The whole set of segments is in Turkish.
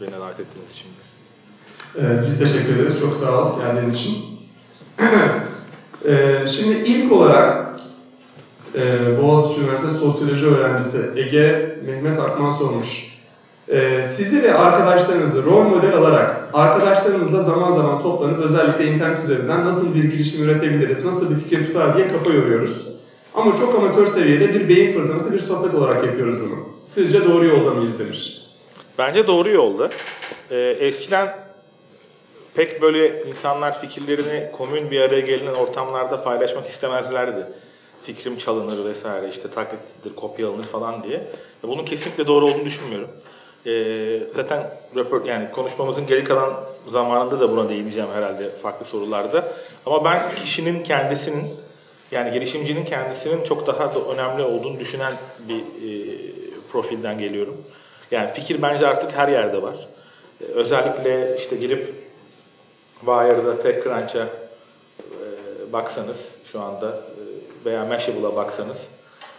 beni davet ettiğiniz için. Evet, biz teşekkür ederiz. Çok sağ ol geldiğin için. ee, şimdi ilk olarak e, Boğaziçi Üniversitesi Sosyoloji öğrencisi Ege Mehmet Akman sormuş. Ee, sizi ve arkadaşlarınızı rol model alarak arkadaşlarımızla zaman zaman toplanıp özellikle internet üzerinden nasıl bir girişim üretebiliriz, nasıl bir fikir tutar diye kafa yoruyoruz. Ama çok amatör seviyede bir beyin fırtınası, bir sohbet olarak yapıyoruz bunu. Sizce doğru yolda mıyız demiş. Bence doğru yolda. Ee, eskiden pek böyle insanlar fikirlerini komün bir araya gelinen ortamlarda paylaşmak istemezlerdi. Fikrim çalınır vesaire işte taklit edilir, kopya alınır falan diye. Bunun kesinlikle doğru olduğunu düşünmüyorum. Ee, zaten röport yani konuşmamızın geri kalan zamanında da buna değineceğim herhalde farklı sorularda. Ama ben kişinin kendisinin yani girişimcinin kendisinin çok daha da önemli olduğunu düşünen bir e, profilden geliyorum. Yani fikir bence artık her yerde var. E, özellikle işte girip Wire'da, TechCrunch'a e, baksanız şu anda e, veya Mashable'a baksanız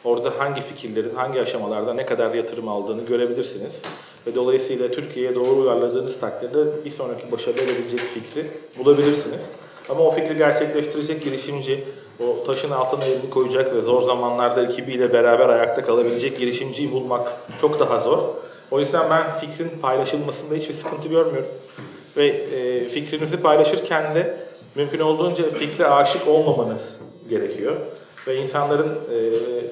orada hangi fikirlerin hangi aşamalarda ne kadar yatırım aldığını görebilirsiniz. Ve dolayısıyla Türkiye'ye doğru uyarladığınız takdirde bir sonraki başarılı olabilecek fikri bulabilirsiniz. Ama o fikri gerçekleştirecek girişimci, o taşın altına elini koyacak ve zor zamanlarda ekibiyle beraber ayakta kalabilecek girişimciyi bulmak çok daha zor. O yüzden ben fikrin paylaşılmasında hiçbir sıkıntı görmüyorum. Ve e, fikrinizi paylaşırken de mümkün olduğunca fikre aşık olmamanız gerekiyor. Ve insanların e,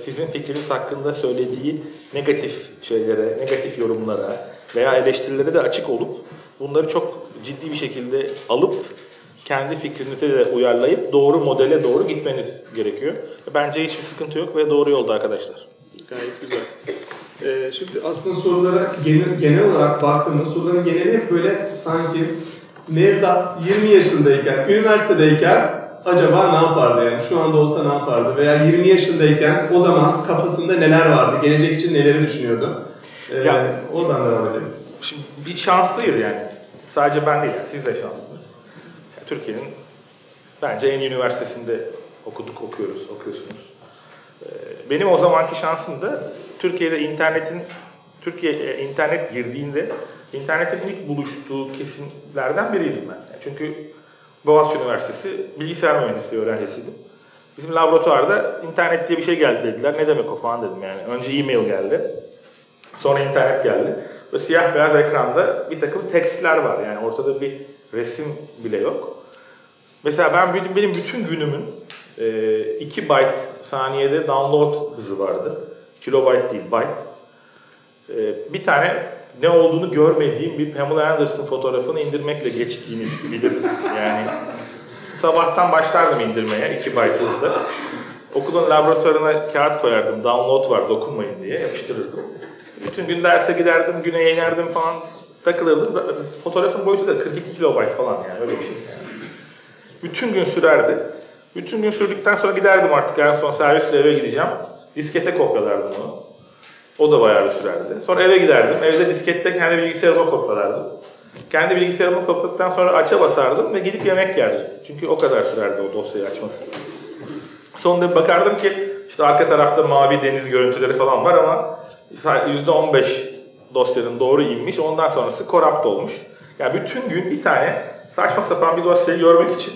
sizin fikriniz hakkında söylediği negatif şeylere, negatif yorumlara veya eleştirilere de açık olup bunları çok ciddi bir şekilde alıp kendi fikrinizi de uyarlayıp doğru modele doğru gitmeniz gerekiyor. Bence hiçbir sıkıntı yok ve doğru yolda arkadaşlar. Gayet güzel. Ee, şimdi aslında sorulara genel, genel olarak baktığımda soruların geneli hep böyle sanki Nevzat 20 yaşındayken, üniversitedeyken acaba ne yapardı yani şu anda olsa ne yapardı veya 20 yaşındayken o zaman kafasında neler vardı, gelecek için neleri düşünüyordu? Ee, yani, oradan devam edelim. Şimdi bir şanslıyız yani. Sadece ben değil, yani siz de şanslısınız. Yani Türkiye'nin bence en iyi üniversitesinde okuduk, okuyoruz, okuyorsunuz. Ee, benim o zamanki şansım da Türkiye'de internetin Türkiye e, internet girdiğinde internetin ilk buluştuğu kesimlerden biriydim ben. Çünkü Boğaziçi Üniversitesi bilgisayar mühendisliği öğrencisiydim. Bizim laboratuvarda internet diye bir şey geldi dediler. Ne demek o falan dedim yani. Önce e-mail geldi. Sonra internet geldi. Ve siyah beyaz ekranda bir takım tekstler var. Yani ortada bir resim bile yok. Mesela ben benim bütün günümün 2 e, byte saniyede download hızı vardı. Kilobyte değil, byte. E, bir tane ne olduğunu görmediğim bir Pamela Anderson fotoğrafını indirmekle geçtiğini bilirim. Yani sabahtan başlardım indirmeye 2 byte hızda. Okulun laboratuvarına kağıt koyardım. Download var dokunmayın diye yapıştırırdım. Bütün gün derse giderdim, güne inerdim falan takılırdım. Fotoğrafın boyutu da 42 kilobayt falan yani öyle bir şey. Yani. Bütün gün sürerdi. Bütün gün sürdükten sonra giderdim artık en son servisle eve gideceğim. Diskete kopyalardım onu. O da bayağı bir sürerdi. Sonra eve giderdim. Evde diskette kendi bilgisayarıma kopyalardım. Kendi bilgisayarıma kopyaladıktan sonra aça basardım ve gidip yemek yerdim. Çünkü o kadar sürerdi o dosyayı açması. Sonunda bakardım ki işte arka tarafta mavi deniz görüntüleri falan var ama %15 dosyanın doğru inmiş. Ondan sonrası corrupt olmuş. Yani bütün gün bir tane saçma sapan bir dosyayı görmek için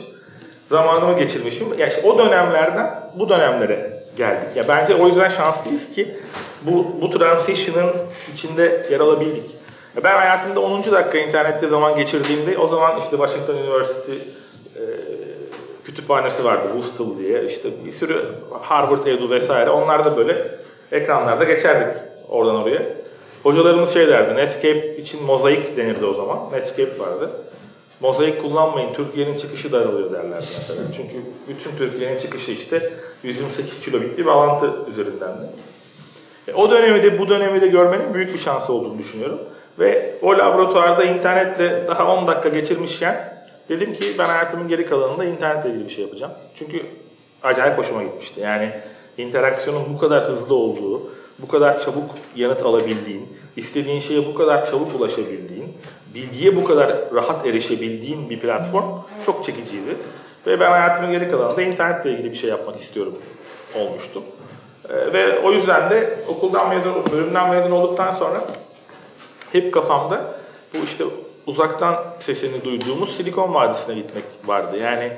zamanımı geçirmişim. Yani işte o dönemlerden bu dönemlere geldik. Ya bence o yüzden şanslıyız ki bu bu transition'ın içinde yer alabildik. Ya ben hayatımda 10. dakika internette zaman geçirdiğimde o zaman işte Washington University e, kütüphanesi vardı Wustel diye. İşte bir sürü Harvard Edu vesaire. Onlar da böyle ekranlarda geçerdik oradan oraya. Hocalarımız şey derdi, Netscape için mozaik denirdi o zaman. Netscape vardı. Mozaik kullanmayın, Türkiye'nin çıkışı daralıyor derlerdi mesela. Çünkü bütün Türkiye'nin çıkışı işte 128 kilobit bir bağlantı üzerindendi. E, o dönemi de bu dönemi de görmenin büyük bir şansı olduğunu düşünüyorum. Ve o laboratuvarda internetle daha 10 dakika geçirmişken dedim ki ben hayatımın geri kalanında internetle ilgili bir şey yapacağım. Çünkü acayip hoşuma gitmişti. Yani interaksiyonun bu kadar hızlı olduğu, bu kadar çabuk yanıt alabildiğin, istediğin şeye bu kadar çabuk ulaşabildiğin, bilgiye bu kadar rahat erişebildiğin bir platform çok çekiciydi. Ve ben hayatımın geri kalanında internetle ilgili bir şey yapmak istiyorum olmuştu. Ee, ve o yüzden de okuldan mezun, bölümden mezun olduktan sonra hep kafamda bu işte uzaktan sesini duyduğumuz Silikon Vadisi'ne gitmek vardı. Yani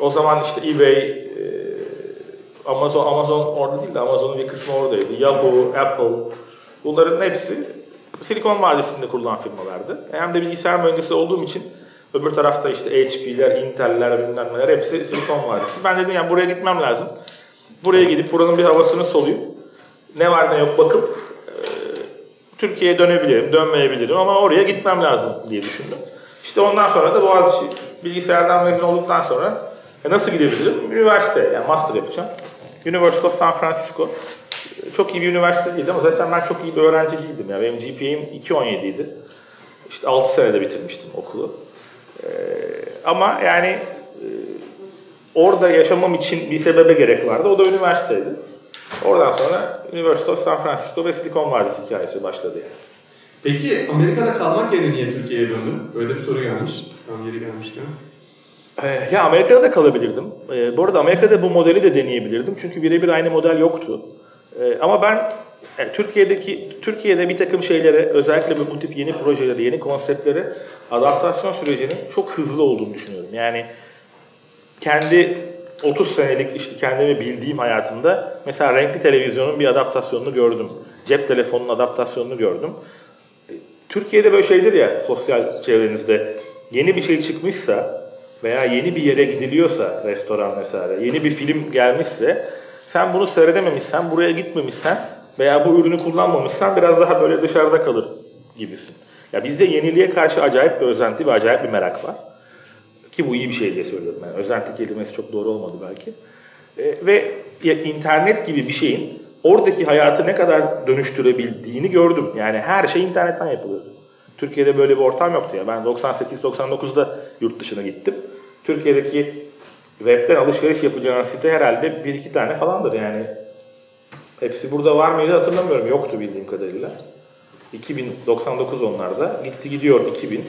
o zaman işte eBay, e, Amazon, Amazon orada değil de Amazon'un bir kısmı oradaydı. Yahoo, Apple, bunların hepsi Silikon Vadisi'nde kurulan firmalardı. Hem de bilgisayar mühendisi olduğum için öbür tarafta işte HP'ler, Intel'ler, bilmem neler hepsi Silikon Vadisi. Ben dedim yani buraya gitmem lazım. Buraya gidip buranın bir havasını soluyup ne var ne yok bakıp e, Türkiye'ye dönebilirim, dönmeyebilirim ama oraya gitmem lazım diye düşündüm. İşte ondan sonra da Boğaziçi bilgisayardan mezun olduktan sonra e, nasıl gidebilirim? Üniversite, yani master yapacağım. University of San Francisco. Çok iyi bir üniversite değildi ama zaten ben çok iyi bir öğrenci değildim. Yani benim GPA'im 2.17 idi. İşte 6 senede bitirmiştim okulu. Ee, ama yani e, orada yaşamam için bir sebebe gerek vardı. O da üniversiteydi. Oradan sonra University of San Francisco ve Silikon Vadisi hikayesi başladı yani. Peki Amerika'da kalmak yerine niye Türkiye'ye döndün? Öyle bir soru gelmiş. Tam yeri gelmişken. Ee, ya Amerika'da da kalabilirdim. Ee, bu arada Amerika'da bu modeli de deneyebilirdim. Çünkü birebir aynı model yoktu. Ee, ama ben yani e, Türkiye'deki Türkiye'de bir takım şeylere özellikle bu tip yeni projelere, yeni konseptlere adaptasyon sürecinin çok hızlı olduğunu düşünüyorum. Yani kendi 30 senelik işte kendimi bildiğim hayatımda mesela renkli televizyonun bir adaptasyonunu gördüm. Cep telefonunun adaptasyonunu gördüm. Türkiye'de böyle şeydir ya sosyal çevrenizde yeni bir şey çıkmışsa veya yeni bir yere gidiliyorsa restoran vesaire, yeni bir film gelmişse sen bunu seyredememişsen, buraya gitmemişsen veya bu ürünü kullanmamışsan biraz daha böyle dışarıda kalır gibisin. Ya bizde yeniliğe karşı acayip bir özenti ve acayip bir merak var. Ki bu iyi bir şey diye söylüyorum ben. Yani özenti kelimesi çok doğru olmadı belki. E, ve ya, internet gibi bir şeyin oradaki hayatı ne kadar dönüştürebildiğini gördüm. Yani her şey internetten yapılıyordu. Türkiye'de böyle bir ortam yoktu ya. Ben 98-99'da yurt dışına gittim. Türkiye'deki webten alışveriş yapacağın site herhalde bir iki tane falandır yani. Hepsi burada var mıydı hatırlamıyorum. Yoktu bildiğim kadarıyla. 2099 onlarda. Gitti gidiyor 2000.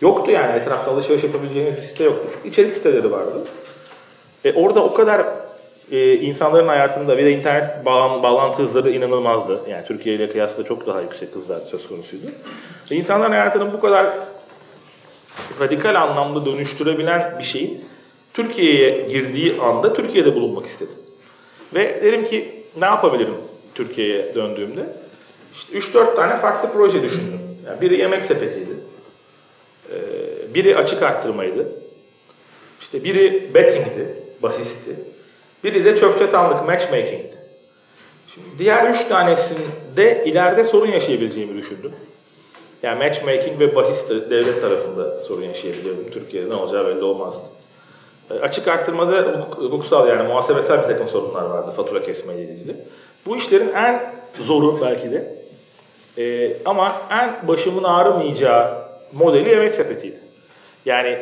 Yoktu yani etrafta alışveriş yapabileceğiniz bir site yoktu. İçerik siteleri vardı. E orada o kadar e, insanların hayatında bir de internet bağlan, bağlantı hızları inanılmazdı. Yani Türkiye ile kıyasla çok daha yüksek hızlar söz konusuydu. Ve insanların hayatının bu kadar radikal anlamda dönüştürebilen bir şeyin Türkiye'ye girdiği anda Türkiye'de bulunmak istedim. Ve dedim ki ne yapabilirim Türkiye'ye döndüğümde? İşte 3-4 tane farklı proje düşündüm. Yani biri yemek sepetiydi. Ee, biri açık arttırmaydı. İşte biri bettingdi, bahisti. Biri de çöpçatanlık, matchmaking'ti. Şimdi diğer üç tanesinde ileride sorun yaşayabileceğimi düşündüm. Yani matchmaking ve bahis de devlet tarafında sorun yaşayabiliyorum. Türkiye'de ne olacağı belli olmazdı. E, açık arttırmada hukuksal yani muhasebesel bir takım sorunlar vardı fatura kesme ile ilgili. Bu işlerin en zoru belki de e, ama en başımın ağrımayacağı modeli yemek sepetiydi. Yani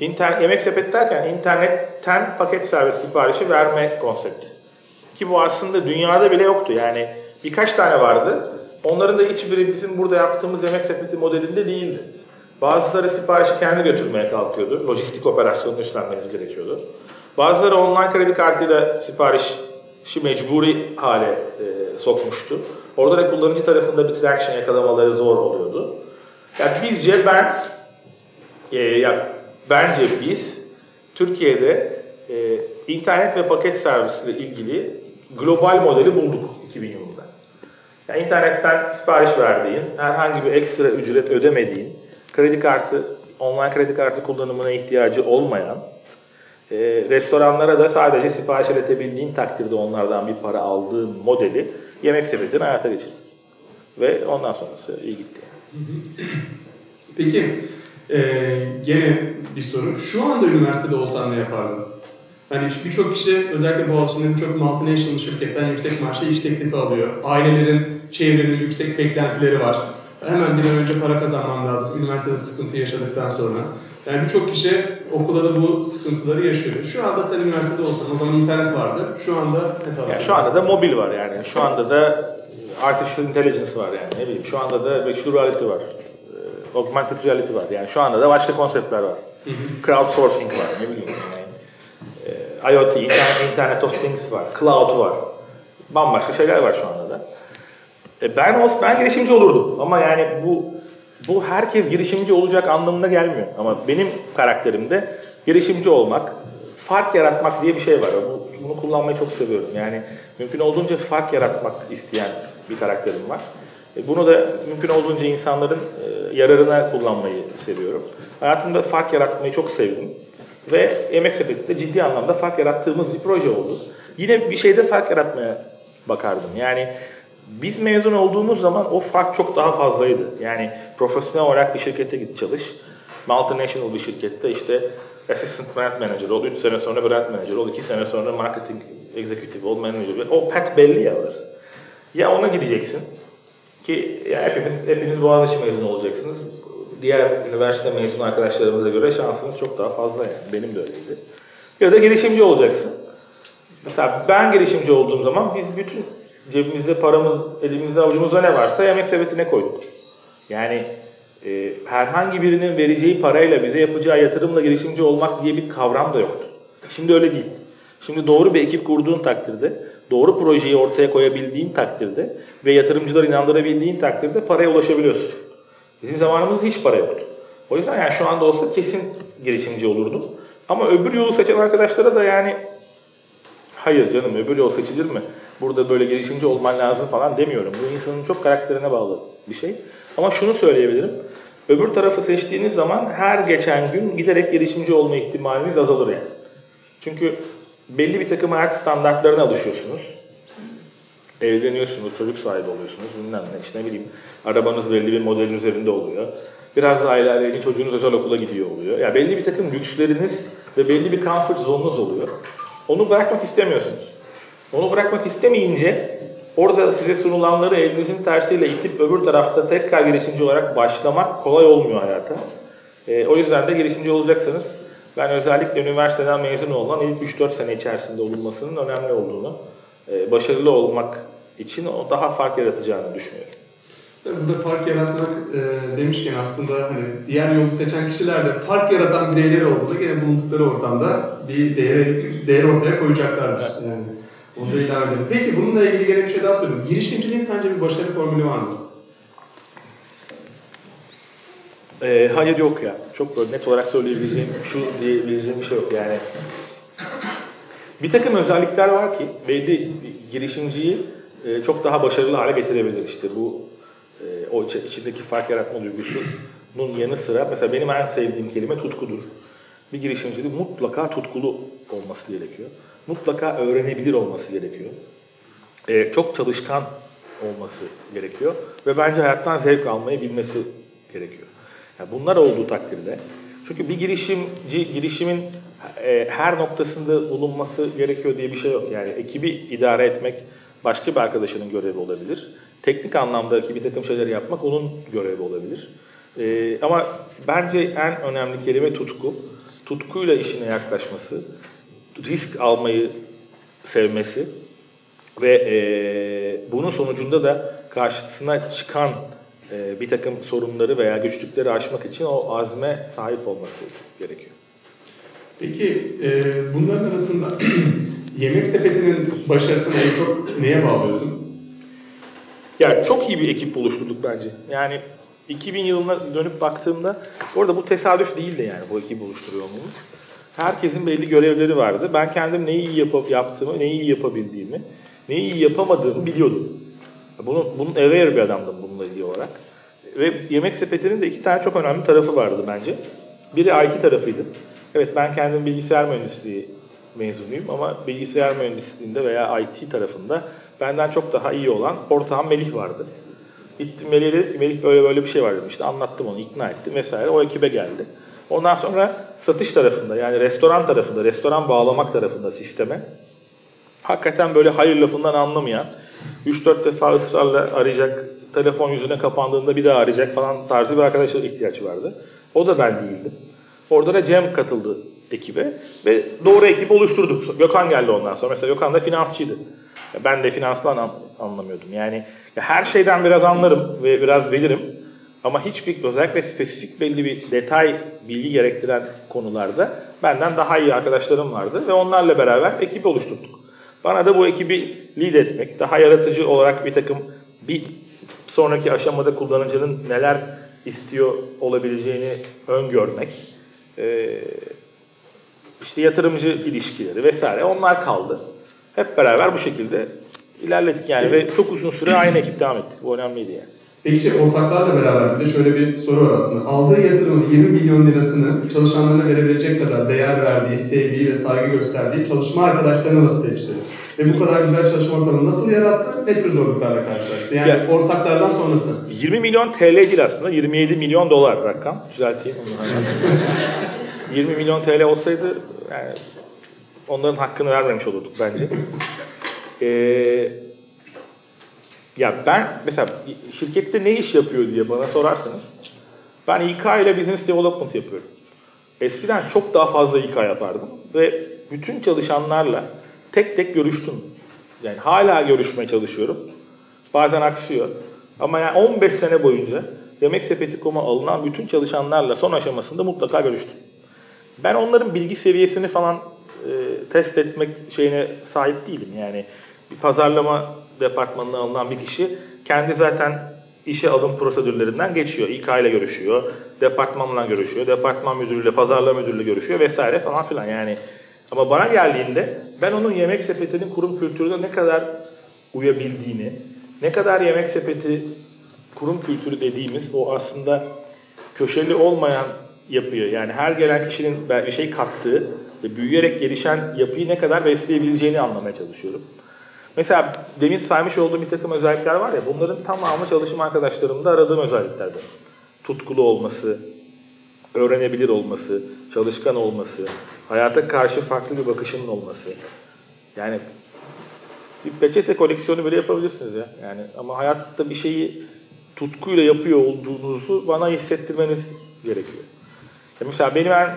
internet, yemek sepeti derken internetten paket servis siparişi verme konsepti. Ki bu aslında dünyada bile yoktu. Yani birkaç tane vardı. Onların da hiçbiri bizim burada yaptığımız yemek sepeti modelinde değildi. Bazıları siparişi kendi götürmeye kalkıyordu. Lojistik operasyonunu üstlenmeniz gerekiyordu. Bazıları online kredi kartıyla siparişi mecburi hale e, sokmuştu. Orada da kullanıcı tarafında bir traction yakalamaları zor oluyordu. Yani bizce ben, e, ya bence biz Türkiye'de e, internet ve paket servisiyle ilgili global modeli bulduk 2000 yılında. Yani internetten sipariş verdiğin, herhangi bir ekstra ücret ödemediğin, kredi kartı, online kredi kartı kullanımına ihtiyacı olmayan, e, restoranlara da sadece sipariş iletebildiğin takdirde onlardan bir para aldığın modeli yemek sepetini hayata geçirdik. Ve ondan sonrası iyi gitti. Peki, e, gene bir soru. Şu anda üniversitede olsan ne yapardın? Hani birçok kişi özellikle Boğaziçi'nin çok multinational şirketten yüksek maaşla iş teklifi alıyor. Ailelerin, çevrenin yüksek beklentileri var. Hemen bir an önce para kazanmam lazım. Üniversitede sıkıntı yaşadıktan sonra. Yani birçok kişi okulda da bu sıkıntıları yaşıyor. Şu anda sen üniversitede olsan, o zaman internet vardı. Şu anda ne tavsiye yani Şu anda da mobil var yani. Şu anda da artificial intelligence var yani ne bileyim. Şu anda da virtual reality var. E, augmented reality var. Yani şu anda da başka konseptler var. Hı hı. Crowdsourcing var ne bileyim. Yani. E, IoT, Internet of Things var. Cloud var. Bambaşka şeyler var şu anda da. E ben olsa ben girişimci olurdum ama yani bu bu herkes girişimci olacak anlamına gelmiyor. Ama benim karakterimde girişimci olmak, fark yaratmak diye bir şey var. Bunu kullanmayı çok seviyorum. Yani mümkün olduğunca fark yaratmak isteyen bir karakterim var. E, bunu da mümkün olduğunca insanların e, yararına kullanmayı seviyorum. Hayatımda fark yaratmayı çok sevdim. Ve Emek Sepeti de ciddi anlamda fark yarattığımız bir proje oldu. Yine bir şeyde fark yaratmaya bakardım. Yani biz mezun olduğumuz zaman o fark çok daha fazlaydı. Yani profesyonel olarak bir şirkete git çalış. Multinational bir şirkette işte assistant brand manager ol, 3 sene sonra brand manager ol, 2 sene sonra marketing executive ol, manager ol. O pat belli ya orası. Ya ona gideceksin ki ya hepimiz, hepiniz Boğaziçi mezunu olacaksınız. Diğer üniversite mezun arkadaşlarımıza göre şansınız çok daha fazla yani. Benim de öyleydi. Ya da girişimci olacaksın. Mesela ben girişimci olduğum zaman biz bütün cebimizde paramız, elimizde avucumuzda ne varsa yemek sepetine koyduk. Yani e, herhangi birinin vereceği parayla bize yapacağı yatırımla girişimci olmak diye bir kavram da yoktu. Şimdi öyle değil. Şimdi doğru bir ekip kurduğun takdirde, doğru projeyi ortaya koyabildiğin takdirde ve yatırımcıları inandırabildiğin takdirde paraya ulaşabiliyorsun. Bizim zamanımızda hiç para yoktu. O yüzden yani şu anda olsa kesin girişimci olurdum. Ama öbür yolu seçen arkadaşlara da yani hayır canım öbür yol seçilir mi? Burada böyle girişimci olman lazım falan demiyorum. Bu insanın çok karakterine bağlı bir şey. Ama şunu söyleyebilirim. Öbür tarafı seçtiğiniz zaman her geçen gün giderek girişimci olma ihtimaliniz azalır yani. Çünkü belli bir takım hayat standartlarına alışıyorsunuz. Evleniyorsunuz, çocuk sahibi oluyorsunuz, bilmem ne, işte ne bileyim. Arabanız belli bir modelin üzerinde oluyor. Biraz da aileyle çocuğunuz özel okula gidiyor oluyor. Yani belli bir takım lüksleriniz ve belli bir comfort zonunuz oluyor. Onu bırakmak istemiyorsunuz. Onu bırakmak istemeyince orada size sunulanları elinizin tersiyle itip öbür tarafta tekrar girişimci olarak başlamak kolay olmuyor hayata. E, o yüzden de girişimci olacaksanız ben özellikle üniversiteden mezun olan ilk 3-4 sene içerisinde olunmasının önemli olduğunu, e, başarılı olmak için o daha fark yaratacağını düşünüyorum. Burada fark yaratmak e, demişken aslında hani diğer yolu seçen kişiler de fark yaratan bireyler olduğunda gene bulundukları ortamda bir değer, değer ortaya koyacaklardır. Evet. Yani onu ilave edelim. Peki bununla ilgili gene bir şey daha söyleyeyim. Girişimciliğin sence bir başarı formülü var mı? Ee, hayır yok ya. Çok böyle net olarak söyleyebileceğim, şu diyebileceğim bir şey yok. Yani bir takım özellikler var ki belli girişimciyi e, çok daha başarılı hale getirebilir. İşte bu e, o içindeki fark yaratma duygusunun yanı sıra mesela benim en sevdiğim kelime tutkudur. Bir girişimcinin mutlaka tutkulu olması gerekiyor. Mutlaka öğrenebilir olması gerekiyor. E, çok çalışkan olması gerekiyor ve bence hayattan zevk almayı bilmesi gerekiyor. Yani bunlar olduğu takdirde çünkü bir girişimci girişimin e, her noktasında bulunması gerekiyor diye bir şey yok. Yani ekibi idare etmek başka bir arkadaşının görevi olabilir. Teknik anlamdaki bir takım şeyleri yapmak onun görevi olabilir. E, ama bence en önemli kelime tutku. Tutkuyla işine yaklaşması, risk almayı sevmesi ve e, bunun sonucunda da karşısına çıkan e, bir takım sorunları veya güçlükleri aşmak için o azme sahip olması gerekiyor. Peki e, bunların arasında yemek sepetinin başarısını en çok neye bağlıyorsun? Ya çok iyi bir ekip oluşturduk bence. Yani 2000 yılına dönüp baktığımda orada bu tesadüf değildi yani bu ekibi oluşturuyor olmamız. Herkesin belli görevleri vardı. Ben kendim neyi iyi yapıp yaptığımı, neyi iyi yapabildiğimi, neyi iyi yapamadığımı biliyordum. Bunu, bunun aware bir adamdım bununla ilgili olarak. Ve yemek sepetinin de iki tane çok önemli tarafı vardı bence. Biri IT tarafıydı. Evet ben kendim bilgisayar mühendisliği mezunuyum ama bilgisayar mühendisliğinde veya IT tarafında benden çok daha iyi olan ortağım Melih vardı. Gittim Melih'e dedim ki Melih böyle böyle bir şey var dedim. İşte anlattım onu, ikna ettim vesaire. O ekibe geldi. Ondan sonra satış tarafında yani restoran tarafında, restoran bağlamak tarafında sisteme hakikaten böyle hayır lafından anlamayan 3-4 defa ısrarla arayacak, telefon yüzüne kapandığında bir daha arayacak falan tarzı bir arkadaşa ihtiyaç vardı. O da ben değildim. Orada da Cem katıldı ekibe ve doğru ekibi oluşturduk. Gökhan geldi ondan sonra. Mesela Gökhan da finansçıydı. Ben de finanstan anlamıyordum. Yani her şeyden biraz anlarım ve biraz bilirim. Ama hiçbir özellikle spesifik belli bir detay bilgi gerektiren konularda benden daha iyi arkadaşlarım vardı ve onlarla beraber ekip oluşturduk. Bana da bu ekibi lead etmek, daha yaratıcı olarak bir takım bir sonraki aşamada kullanıcının neler istiyor olabileceğini öngörmek, e, işte yatırımcı ilişkileri vesaire onlar kaldı. Hep beraber bu şekilde ilerledik yani ve çok uzun süre aynı ekip devam etti. Bu önemliydi yani. Peki ortaklarla beraber bir de şöyle bir soru var aslında. Aldığı yatırımın 20 milyon lirasını çalışanlarına verebilecek kadar değer verdiği, sevdiği ve saygı gösterdiği çalışma arkadaşlarını nasıl seçti? Ve bu kadar güzel çalışma ortamını nasıl yarattı? Ne tür zorluklarla karşılaştı? Yani Ya- ortaklardan sonrası. 20 milyon TL değil aslında 27 milyon dolar rakam. Düzelteyim onu. 20 milyon TL olsaydı yani onların hakkını vermemiş olurduk bence. Ee, ya ben mesela şirkette ne iş yapıyor diye bana sorarsanız ben İK ile business development yapıyorum. Eskiden çok daha fazla İK yapardım ve bütün çalışanlarla tek tek görüştüm. Yani hala görüşmeye çalışıyorum. Bazen aksıyor. Ama yani 15 sene boyunca Yemek Sepeti.com'a alınan bütün çalışanlarla son aşamasında mutlaka görüştüm. Ben onların bilgi seviyesini falan e, test etmek şeyine sahip değilim. Yani bir pazarlama departmanına alınan bir kişi kendi zaten işe alım prosedürlerinden geçiyor. İK ile görüşüyor, departmanla görüşüyor, departman müdürüyle, pazarlama müdürüyle görüşüyor vesaire falan filan. Yani ama bana geldiğinde ben onun yemek sepetinin kurum kültürüne ne kadar uyabildiğini, ne kadar yemek sepeti kurum kültürü dediğimiz o aslında köşeli olmayan yapıyı yani her gelen kişinin bir şey kattığı ve büyüyerek gelişen yapıyı ne kadar besleyebileceğini anlamaya çalışıyorum. Mesela demin saymış olduğum bir takım özellikler var ya bunların tamamı çalışma arkadaşlarımda aradığım özelliklerden. Tutkulu olması, öğrenebilir olması, çalışkan olması, hayata karşı farklı bir bakışının olması. Yani bir peçete koleksiyonu bile yapabilirsiniz ya. Yani ama hayatta bir şeyi tutkuyla yapıyor olduğunuzu bana hissettirmeniz gerekiyor. Ya mesela benim en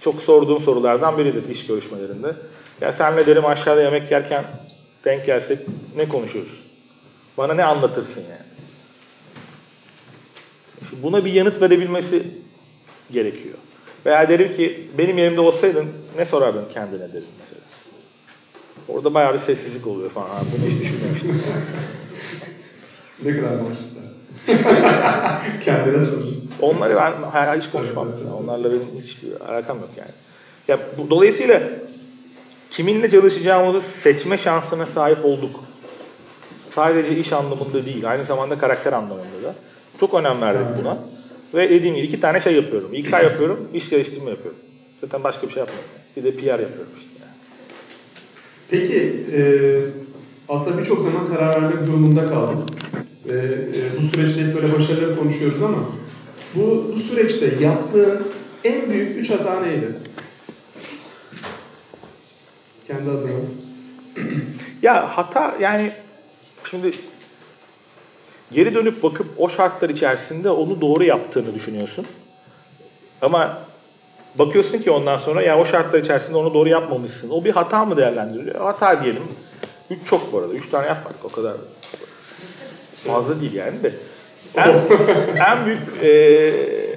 çok sorduğum sorulardan biridir iş görüşmelerinde. Ya senle derim aşağıda yemek yerken denk gelsek ne konuşuyoruz? Bana ne anlatırsın yani? Şimdi buna bir yanıt verebilmesi gerekiyor. Veya derim ki benim yerimde olsaydın ne sorardın kendine derim mesela. Orada bayağı bir sessizlik oluyor falan. Ha, bunu hiç düşünmemiştim. Ne kadar maaş istersin? Kendine sor. Onları ben hiç konuşmam mesela. Onlarla benim hiçbir alakam yok yani. Ya bu, dolayısıyla kiminle çalışacağımızı seçme şansına sahip olduk. Sadece iş anlamında değil, aynı zamanda karakter anlamında da. Çok önem verdik buna. Ve dediğim gibi iki tane şey yapıyorum. İK yapıyorum, iş geliştirme yapıyorum. Zaten başka bir şey yapmıyorum. Bir de PR yapıyorum işte. Yani. Peki, e, aslında birçok zaman karar vermek durumunda kaldım. Ve e, bu süreçte hep böyle başarıları konuşuyoruz ama bu, bu süreçte yaptığın en büyük üç hata neydi? Kendi adına. Ya hata yani şimdi geri dönüp bakıp o şartlar içerisinde onu doğru yaptığını düşünüyorsun. Ama bakıyorsun ki ondan sonra ya o şartlar içerisinde onu doğru yapmamışsın. O bir hata mı değerlendiriliyor? Hata diyelim. Üç çok bu arada. Üç tane yapmadık o kadar. Fazla değil yani de. En, en büyük e,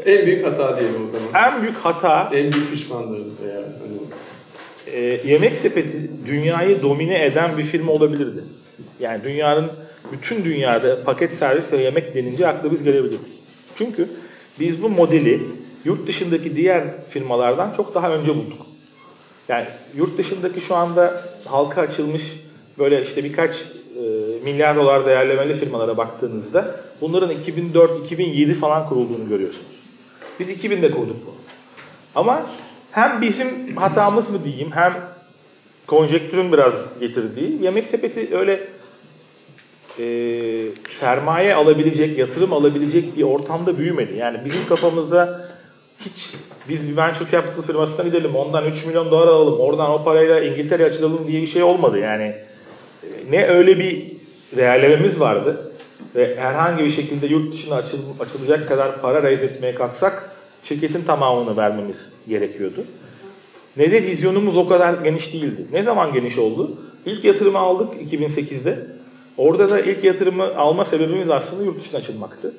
En büyük hata diyelim o zaman. en büyük hata En büyük pişmanlığın veya hani e, Yemek Sepeti dünyayı domine eden bir firma olabilirdi. Yani dünyanın bütün dünyada paket servis ve yemek denince akla biz gelebilirdik. Çünkü biz bu modeli yurt dışındaki diğer firmalardan çok daha önce bulduk. Yani yurt dışındaki şu anda halka açılmış böyle işte birkaç e, milyar dolar değerlemeli firmalara baktığınızda bunların 2004-2007 falan kurulduğunu görüyorsunuz. Biz 2000'de kurduk bunu. Ama hem bizim hatamız mı diyeyim hem konjektürün biraz getirdiği yemek sepeti öyle e, sermaye alabilecek, yatırım alabilecek bir ortamda büyümedi. Yani bizim kafamıza hiç biz bir venture capital firmasından gidelim, ondan 3 milyon dolar alalım, oradan o parayla İngiltere'ye açılalım diye bir şey olmadı. Yani e, ne öyle bir değerlememiz vardı ve herhangi bir şekilde yurt dışına açıl, açılacak kadar para raise etmeye kalksak şirketin tamamını vermemiz gerekiyordu. Ne de vizyonumuz o kadar geniş değildi. Ne zaman geniş oldu? İlk yatırımı aldık 2008'de. Orada da ilk yatırımı alma sebebimiz aslında yurt dışına açılmaktı.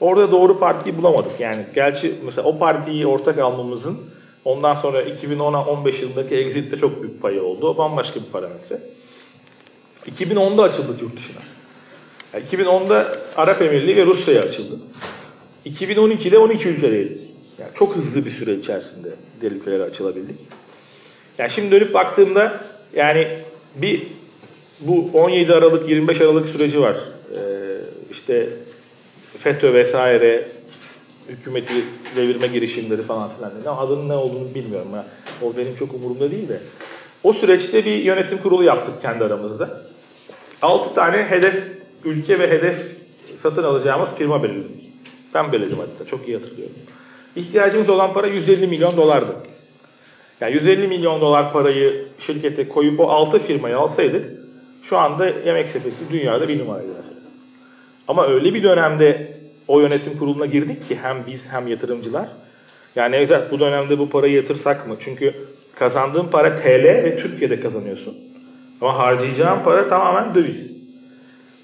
Orada doğru partiyi bulamadık. Yani gerçi mesela o partiyi ortak almamızın ondan sonra 2010-15 yılındaki exit'te çok büyük payı oldu. O bambaşka bir parametre. 2010'da açıldık yurt dışına. Yani 2010'da Arap Emirliği ve Rusya'ya açıldı. 2012'de 12 ülkedeydik. Yani çok hızlı bir süre içerisinde diğer ülkelere açılabildik. Yani şimdi dönüp baktığımda yani bir bu 17 Aralık 25 Aralık süreci var. Ee, işte FETÖ vesaire hükümeti devirme girişimleri falan filan. Ne adının ne olduğunu bilmiyorum. Ya. O benim çok umurumda değil de. O süreçte bir yönetim kurulu yaptık kendi aramızda. 6 tane hedef ülke ve hedef satın alacağımız firma belirledik. Ben belirledim hatta çok iyi hatırlıyorum. İhtiyacımız olan para 150 milyon dolardı. Yani 150 milyon dolar parayı şirkete koyup o 6 firmayı alsaydık şu anda yemek sepeti dünyada bir numaraydı mesela. Ama öyle bir dönemde o yönetim kuruluna girdik ki hem biz hem yatırımcılar. Yani Nevzat bu dönemde bu parayı yatırsak mı? Çünkü kazandığın para TL ve Türkiye'de kazanıyorsun. Ama harcayacağın para tamamen döviz.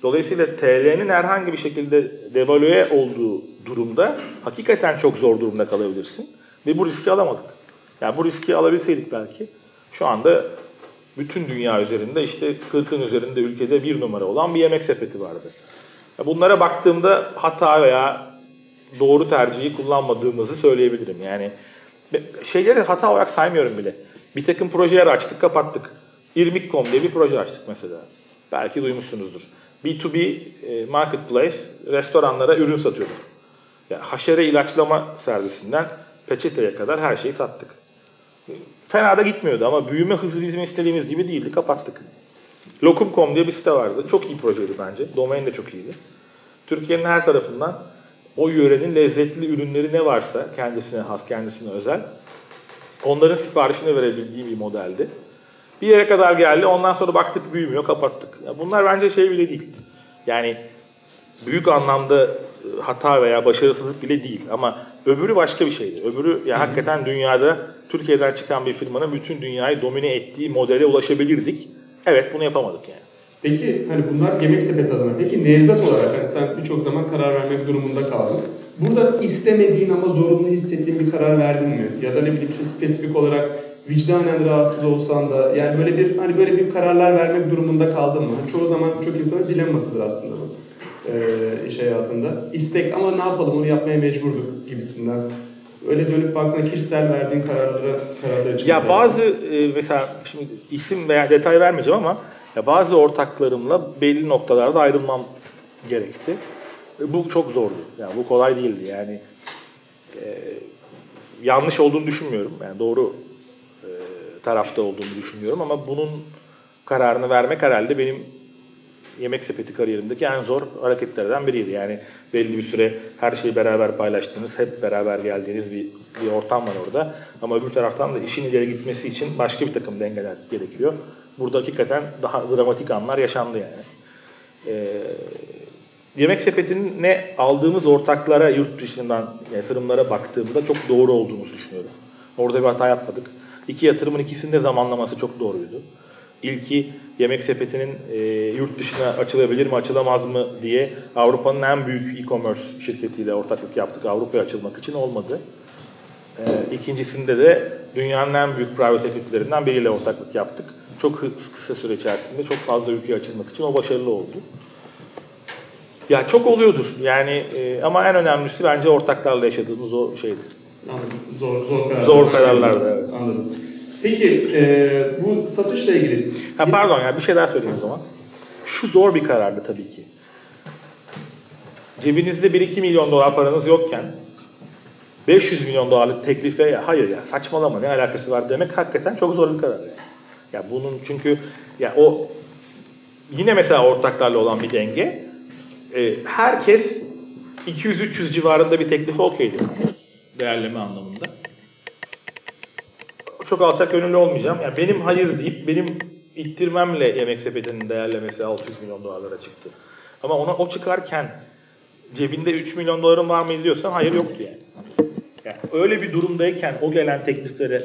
Dolayısıyla TL'nin herhangi bir şekilde devalüe olduğu durumda hakikaten çok zor durumda kalabilirsin. Ve bu riski alamadık. Yani bu riski alabilseydik belki şu anda bütün dünya üzerinde işte 40'ın üzerinde ülkede bir numara olan bir yemek sepeti vardı. Bunlara baktığımda hata veya doğru tercihi kullanmadığımızı söyleyebilirim. Yani şeyleri hata olarak saymıyorum bile. Bir takım projeler açtık, kapattık. İrmik.com diye bir proje açtık mesela. Belki duymuşsunuzdur. B2B e, marketplace restoranlara ürün satıyorduk. Yani haşere ilaçlama servisinden peçeteye kadar her şeyi sattık. Fena da gitmiyordu ama büyüme hızı bizim istediğimiz gibi değildi. Kapattık. Lokum.com diye bir site vardı. Çok iyi projeydi bence. Domain de çok iyiydi. Türkiye'nin her tarafından o yörenin lezzetli ürünleri ne varsa kendisine has, kendisine özel onların siparişini verebildiği bir modeldi. Bir yere kadar geldi. Ondan sonra baktık büyümüyor, kapattık. Ya bunlar bence şey bile değil. Yani büyük anlamda e, hata veya başarısızlık bile değil. Ama öbürü başka bir şeydi. Öbürü ya hakikaten dünyada Türkiye'den çıkan bir firmanın bütün dünyayı domine ettiği modele ulaşabilirdik. Evet bunu yapamadık yani. Peki hani bunlar yemek sepeti adına. Peki Nevzat olarak hani sen birçok zaman karar vermek durumunda kaldın. Burada istemediğin ama zorunlu hissettiğin bir karar verdin mi? Ya da ne bileyim spesifik olarak vicdanen rahatsız olsan da yani böyle bir hani böyle bir kararlar vermek durumunda kaldın mı? Çoğu zaman çok insanın dilemmasıdır aslında bu e, iş hayatında. İstek ama ne yapalım onu yapmaya mecburduk gibisinden. Öyle dönüp baktığında kişisel verdiğin kararlara kararlar için. Ya bazı e, mesela şimdi isim veya detay vermeyeceğim ama ya bazı ortaklarımla belli noktalarda ayrılmam gerekti. E, bu çok zordu. Yani bu kolay değildi. Yani e, yanlış olduğunu düşünmüyorum. Yani doğru tarafta olduğunu düşünüyorum ama bunun kararını vermek herhalde benim yemek sepeti kariyerimdeki en zor hareketlerden biriydi. Yani belli bir süre her şeyi beraber paylaştığınız, hep beraber geldiğiniz bir, bir ortam var orada. Ama öbür taraftan da işin ileri gitmesi için başka bir takım dengeler gerekiyor. Burada hakikaten daha dramatik anlar yaşandı yani. Ee, yemek sepetinin ne aldığımız ortaklara, yurt dışından yatırımlara baktığımda çok doğru olduğunu düşünüyorum. Orada bir hata yapmadık. İki yatırımın ikisinde zamanlaması çok doğruydu. İlki yemek sepetinin e, yurt dışına açılabilir mi açılamaz mı diye Avrupa'nın en büyük e-commerce şirketiyle ortaklık yaptık Avrupa'ya açılmak için olmadı. E, ikincisinde de dünyanın en büyük private equity'lerinden biriyle ortaklık yaptık. Çok kısa süre içerisinde çok fazla ülkeye açılmak için o başarılı oldu. Ya çok oluyordur yani e, ama en önemlisi bence ortaklarla yaşadığımız o şeydi. Anladım. Zor, zor kararlar. Zor kararlardı evet. Anladım. Peki e, bu satışla ilgili... Ha, pardon ya bir şey daha söyleyeyim o zaman. Şu zor bir karardı tabii ki. Cebinizde 1-2 milyon dolar paranız yokken 500 milyon dolarlık teklife ya hayır ya saçmalama ne alakası var demek hakikaten çok zor bir karar. Yani. Ya bunun çünkü ya o yine mesela ortaklarla olan bir denge e, herkes 200-300 civarında bir teklife okeydi değerleme anlamında çok alçak gönüllü olmayacağım. Yani benim hayır deyip benim ittirmemle yemek sepetinin değerlemesi 600 milyon dolarlara çıktı. Ama ona o çıkarken cebinde 3 milyon doların var mı diyorsan hayır yoktu yani. yani. Öyle bir durumdayken o gelen tekliflere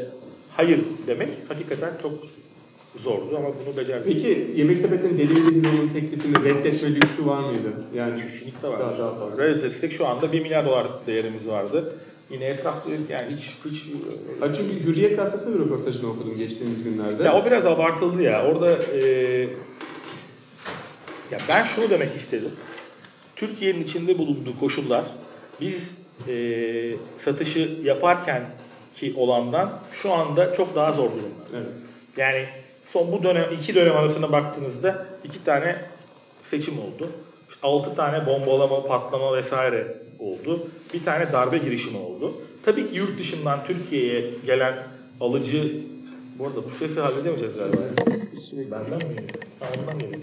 hayır demek hakikaten çok zordu ama bunu becerdik. Peki Yemek Sepeti'nin Delivery Hero'nun teklifini reddetme lüksü var mıydı? Yani kesinlikle var. Daha, daha fazla. Reddetsek şu anda 1 milyar dolar değerimiz vardı. Yine etrafta yani hiç hiç ha çünkü Hürriyet Gazetesi'nde bir röportajını okudum geçtiğimiz günlerde. Ya o biraz abartıldı ya. Orada e, ya ben şunu demek istedim. Türkiye'nin içinde bulunduğu koşullar biz e, satışı yaparken ki olandan şu anda çok daha zor durumda. Evet. Yani son bu dönem iki dönem arasına baktığınızda iki tane seçim oldu. İşte altı tane bombalama, patlama vesaire oldu. Bir tane darbe girişimi oldu. Tabii ki yurt dışından Türkiye'ye gelen alıcı bu arada bu sesi halledemeyeceğiz galiba. Benden mi? Ha, ondan geliyor.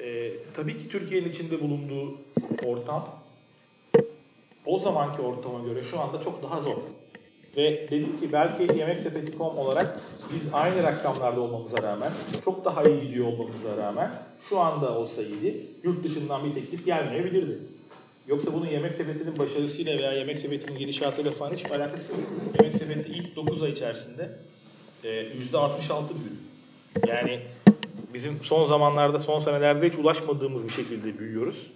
Ee, tabii ki Türkiye'nin içinde bulunduğu ortam o zamanki ortama göre şu anda çok daha zor. Ve dedim ki belki Yemek Sepeti.com olarak biz aynı rakamlarda olmamıza rağmen, çok daha iyi gidiyor olmamıza rağmen şu anda olsaydı yurt dışından bir teklif gelmeyebilirdi. Yoksa bunun Yemek Sepeti'nin başarısıyla veya Yemek Sepeti'nin gidişatıyla falan hiçbir alakası yok. Yemek Sepeti ilk 9 ay içerisinde e, %66 büyüdü. Yani bizim son zamanlarda, son senelerde hiç ulaşmadığımız bir şekilde büyüyoruz.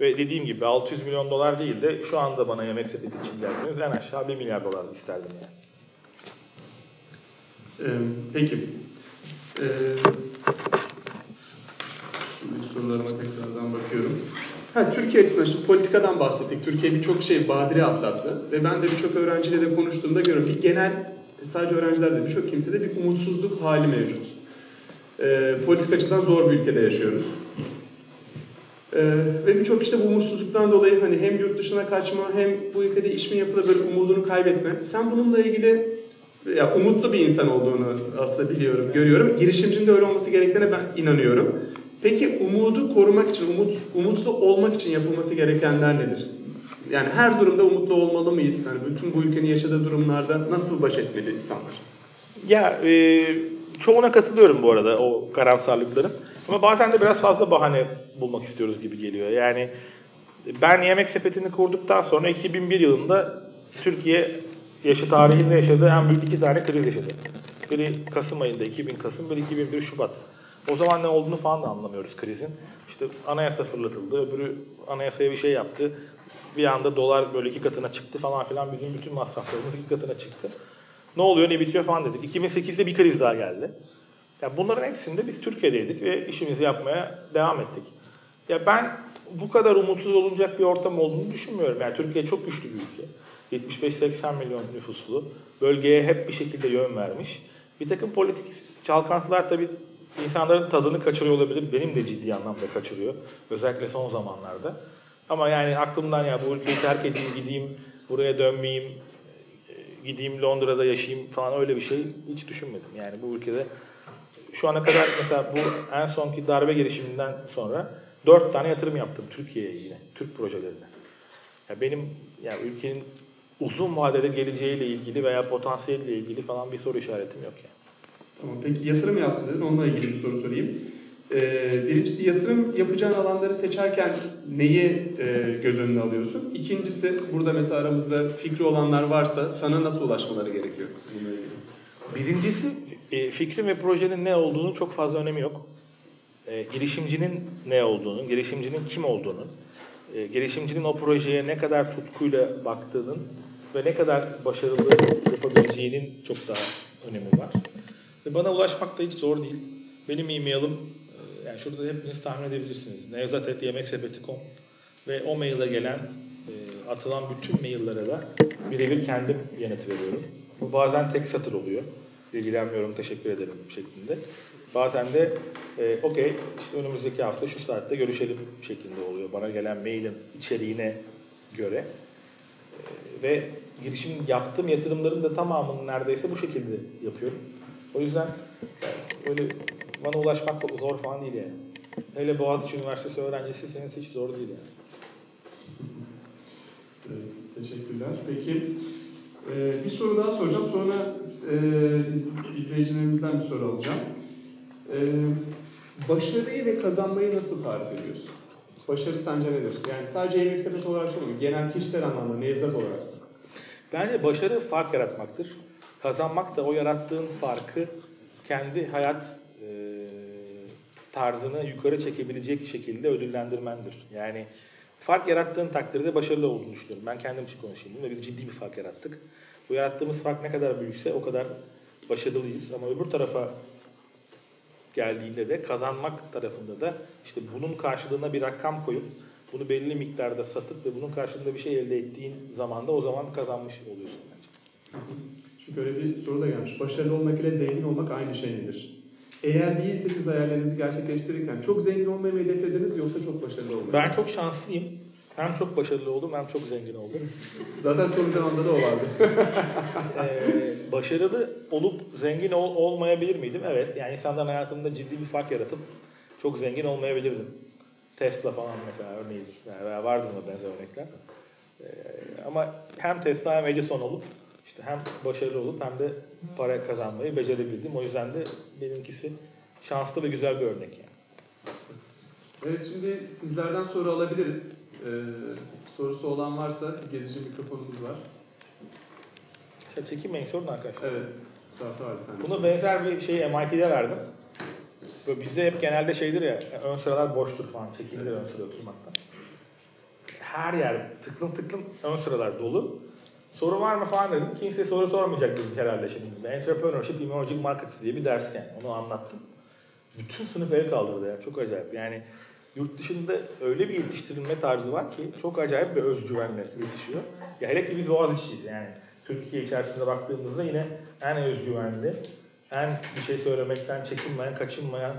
Ve dediğim gibi 600 milyon dolar değil de şu anda bana yemek sepeti için gelseniz en aşağı 1 milyar dolar isterdim yani. Ee, peki. Ee, sorularıma tekrardan bakıyorum. Ha, Türkiye açısından şimdi politikadan bahsettik. Türkiye birçok şey badire atlattı. Ve ben de birçok öğrenciyle de konuştuğumda görüyorum. Bir genel, sadece öğrencilerde birçok kimsede bir umutsuzluk hali mevcut. Ee, politik açıdan zor bir ülkede yaşıyoruz. Ee, ve birçok işte bu umutsuzluktan dolayı hani hem yurt dışına kaçma hem bu ülkede iş mi yapılır böyle umudunu kaybetme. Sen bununla ilgili ya umutlu bir insan olduğunu aslında biliyorum, görüyorum. Girişimcinin de öyle olması gerektiğine ben inanıyorum. Peki umudu korumak için, umut, umutlu olmak için yapılması gerekenler nedir? Yani her durumda umutlu olmalı mıyız? Yani bütün bu ülkenin yaşadığı durumlarda nasıl baş etmeli insanlar? Ya e, çoğuna katılıyorum bu arada o karamsarlıkların. Ama bazen de biraz fazla bahane bulmak istiyoruz gibi geliyor. Yani ben yemek sepetini kurduktan sonra 2001 yılında Türkiye yaşı tarihinde yaşadığı en büyük iki tane kriz yaşadı. Biri Kasım ayında 2000 Kasım, biri 2001 Şubat. O zaman ne olduğunu falan da anlamıyoruz krizin. İşte anayasa fırlatıldı, öbürü anayasaya bir şey yaptı. Bir anda dolar böyle iki katına çıktı falan filan. Bizim bütün masraflarımız iki katına çıktı. Ne oluyor ne bitiyor falan dedik. 2008'de bir kriz daha geldi. Yani bunların hepsinde biz Türkiye'deydik ve işimizi yapmaya devam ettik. Ya ben bu kadar umutsuz olunacak bir ortam olduğunu düşünmüyorum. Yani Türkiye çok güçlü bir ülke. 75-80 milyon nüfuslu. Bölgeye hep bir şekilde yön vermiş. Bir takım politik çalkantılar tabii insanların tadını kaçırıyor olabilir. Benim de ciddi anlamda kaçırıyor. Özellikle son zamanlarda. Ama yani aklımdan ya bu ülkeyi terk edeyim, gideyim, buraya dönmeyeyim, gideyim Londra'da yaşayayım falan öyle bir şey hiç düşünmedim. Yani bu ülkede şu ana kadar mesela bu en sonki darbe girişiminden sonra dört tane yatırım yaptım Türkiye'ye yine. Türk projelerine. Ya benim yani ülkenin uzun vadede geleceğiyle ilgili veya potansiyeliyle ilgili falan bir soru işaretim yok yani. Tamam peki yatırım yaptın dedin onunla ilgili bir soru sorayım. Ee, birincisi yatırım yapacağın alanları seçerken neyi e, göz önüne alıyorsun? İkincisi burada mesela aramızda fikri olanlar varsa sana nasıl ulaşmaları gerekiyor? Birincisi e, fikrin ve projenin ne olduğunu çok fazla önemi yok. E, girişimcinin ne olduğunu, girişimcinin kim olduğunu, e, girişimcinin o projeye ne kadar tutkuyla baktığının ve ne kadar başarılı yapabileceğinin çok daha önemi var. Ve bana ulaşmak da hiç zor değil. Benim e-mailim, e, yani şurada hepiniz tahmin edebilirsiniz. nevzat.yemeksepeti.com ve o maile gelen, e, atılan bütün maillere de birebir kendim yanıt veriyorum. Bu bazen tek satır oluyor ilgilenmiyorum teşekkür ederim şeklinde. Bazen de e, okey işte önümüzdeki hafta şu saatte görüşelim şeklinde oluyor. Bana gelen mailin içeriğine göre. E, ve girişim yaptığım yatırımların da tamamını neredeyse bu şekilde yapıyorum. O yüzden yani öyle bana ulaşmak zor falan değil yani. Hele Boğaziçi Üniversitesi öğrencisiyseniz hiç zor değil yani. Evet, teşekkürler. Peki ee, bir soru daha soracağım. Sonra e, iz, izleyicilerimizden bir soru alacağım. Ee, başarıyı ve kazanmayı nasıl tarif ediyorsun? Başarı sence nedir? Yani sadece yemek sepeti olarak sormuyorum. Genel kişisel anlamda, nevzat olarak. Bence başarı fark yaratmaktır. Kazanmak da o yarattığın farkı kendi hayat e, tarzını yukarı çekebilecek şekilde ödüllendirmendir. Yani fark yarattığın takdirde başarılı olduğunu düşünüyorum. Ben kendim için konuşayım ve biz ciddi bir fark yarattık. Bu yarattığımız fark ne kadar büyükse o kadar başarılıyız. Ama öbür tarafa geldiğinde de kazanmak tarafında da işte bunun karşılığına bir rakam koyup bunu belli miktarda satıp ve bunun karşılığında bir şey elde ettiğin zaman da o zaman kazanmış oluyorsun bence. Çünkü öyle bir soru da gelmiş. Başarılı olmak ile zengin olmak aynı şey midir? Eğer değilse siz hayallerinizi gerçekleştirirken çok zengin olmayı mı hedeflediniz yoksa çok başarılı olmayı? Ben çok şanslıyım. Hem çok başarılı oldum hem çok zengin oldum. Zaten sorun devamında da o vardı. ee, başarılı olup zengin ol, olmayabilir miydim? Evet. Yani insanların hayatında ciddi bir fark yaratıp çok zengin olmayabilirdim. Tesla falan mesela örneğidir. Yani vardır mı benzer örnekler. Ee, ama hem Tesla hem Edison olup işte hem başarılı olup hem de para kazanmayı becerebildim. O yüzden de benimkisi şanslı ve güzel bir örnek yani. Evet şimdi sizlerden soru alabiliriz. Ee, sorusu olan varsa gezici mikrofonumuz var. Ya çekinmeyin sorun arkadaşlar. Evet. Buna benzer bir şeyi MIT'de verdim. Böyle bizde hep genelde şeydir ya, ön sıralar boştur falan, çekilir ön sırada oturmaktan. Her yer tıklım tıklım ön sıralar dolu. Soru var mı falan dedim. Kimse soru sormayacak dedik herhalde şimdi. Entrepreneurship Emerging Markets diye bir ders yani. Onu anlattım. Bütün sınıf el kaldırdı ya. Çok acayip. Yani yurt dışında öyle bir yetiştirilme tarzı var ki çok acayip bir özgüvenle yetişiyor. Ya hele ki biz Boğaziçi'yiz yani. Türkiye içerisinde baktığımızda yine en özgüvenli, en bir şey söylemekten çekinmeyen, kaçınmayan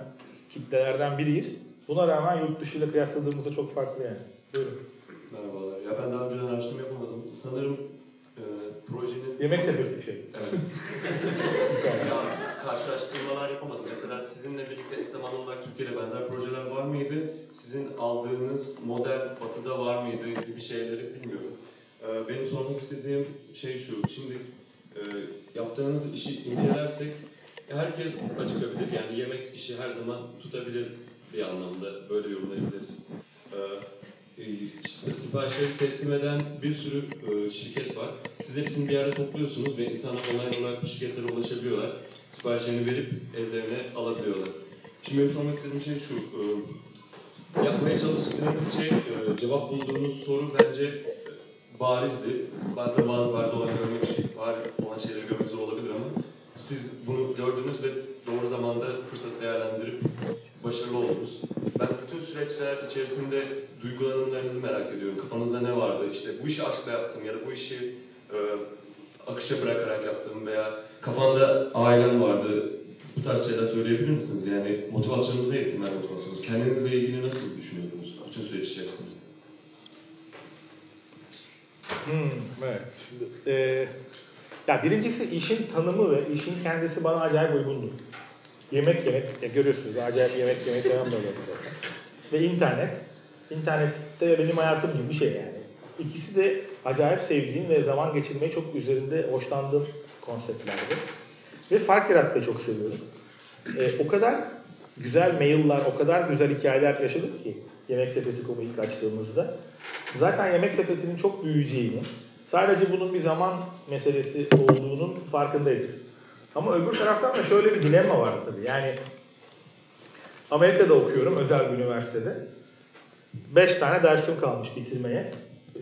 kitlelerden biriyiz. Buna rağmen yurt dışı ile kıyasladığımızda çok farklı yani. Buyurun. Merhabalar. Ya ben daha önceden araştırma yapamadım. Sanırım projeniz... Yemek sepeti bir şey. Evet. ya, karşılaştırmalar yapamadım. Mesela sizinle birlikte eş zamanlı olarak Türkiye'de benzer projeler var mıydı? Sizin aldığınız model batıda var mıydı gibi şeyleri bilmiyorum. E, benim sormak istediğim şey şu. Şimdi e, yaptığınız işi incelersek herkes açıkabilir. Yani yemek işi her zaman tutabilir bir anlamda. Böyle yorumlayabiliriz. E, işte siparişleri teslim eden bir sürü e, şirket var. Siz hepsini bir yerde topluyorsunuz ve insanlar online olarak bu şirketlere ulaşabiliyorlar. Siparişlerini verip evlerine alabiliyorlar. Şimdi benim sormak istediğim şey şu. E, yapmaya çalıştığınız şey, e, cevap bulduğunuz soru bence barizdi. Bazen bazı bariz olan görmek şey, bariz olan şeyleri görmek zor olabilir ama siz bunu gördünüz ve doğru zamanda fırsat değerlendirip başarılı oldunuz. Ben bütün süreçler içerisinde duygulanımlarınızı merak ediyorum. Kafanızda ne vardı? İşte bu işi aşkla yaptım ya da bu işi e, akışa bırakarak yaptım veya kafanda ailem vardı. Bu tarz şeyler söyleyebilir misiniz? Yani motivasyonunuzu eğitimler motivasyonunuz. Kendinizle ilgili nasıl düşünüyordunuz bütün süreç içerisinde? Hmm, evet. Şimdi, e, ya birincisi işin tanımı ve işin kendisi bana acayip uygundu. Yemek yemek, ya görüyorsunuz acayip yemek yemek adamım zaten. Ve internet. İnternette benim hayatım gibi bir şey yani. İkisi de acayip sevdiğim ve zaman geçirmeyi çok üzerinde hoşlandığım konseptlerdi. Ve fark yaratmayı çok seviyorum. E, o kadar güzel mailler, o kadar güzel hikayeler yaşadık ki Yemek Sepeti.com'u ilk açtığımızda. Zaten Yemek Sepeti'nin çok büyüyeceğini, sadece bunun bir zaman meselesi olduğunun farkındaydık. Ama öbür taraftan da şöyle bir dilemma var tabii. Yani Amerika'da okuyorum özel bir üniversitede. Beş tane dersim kalmış bitirmeye.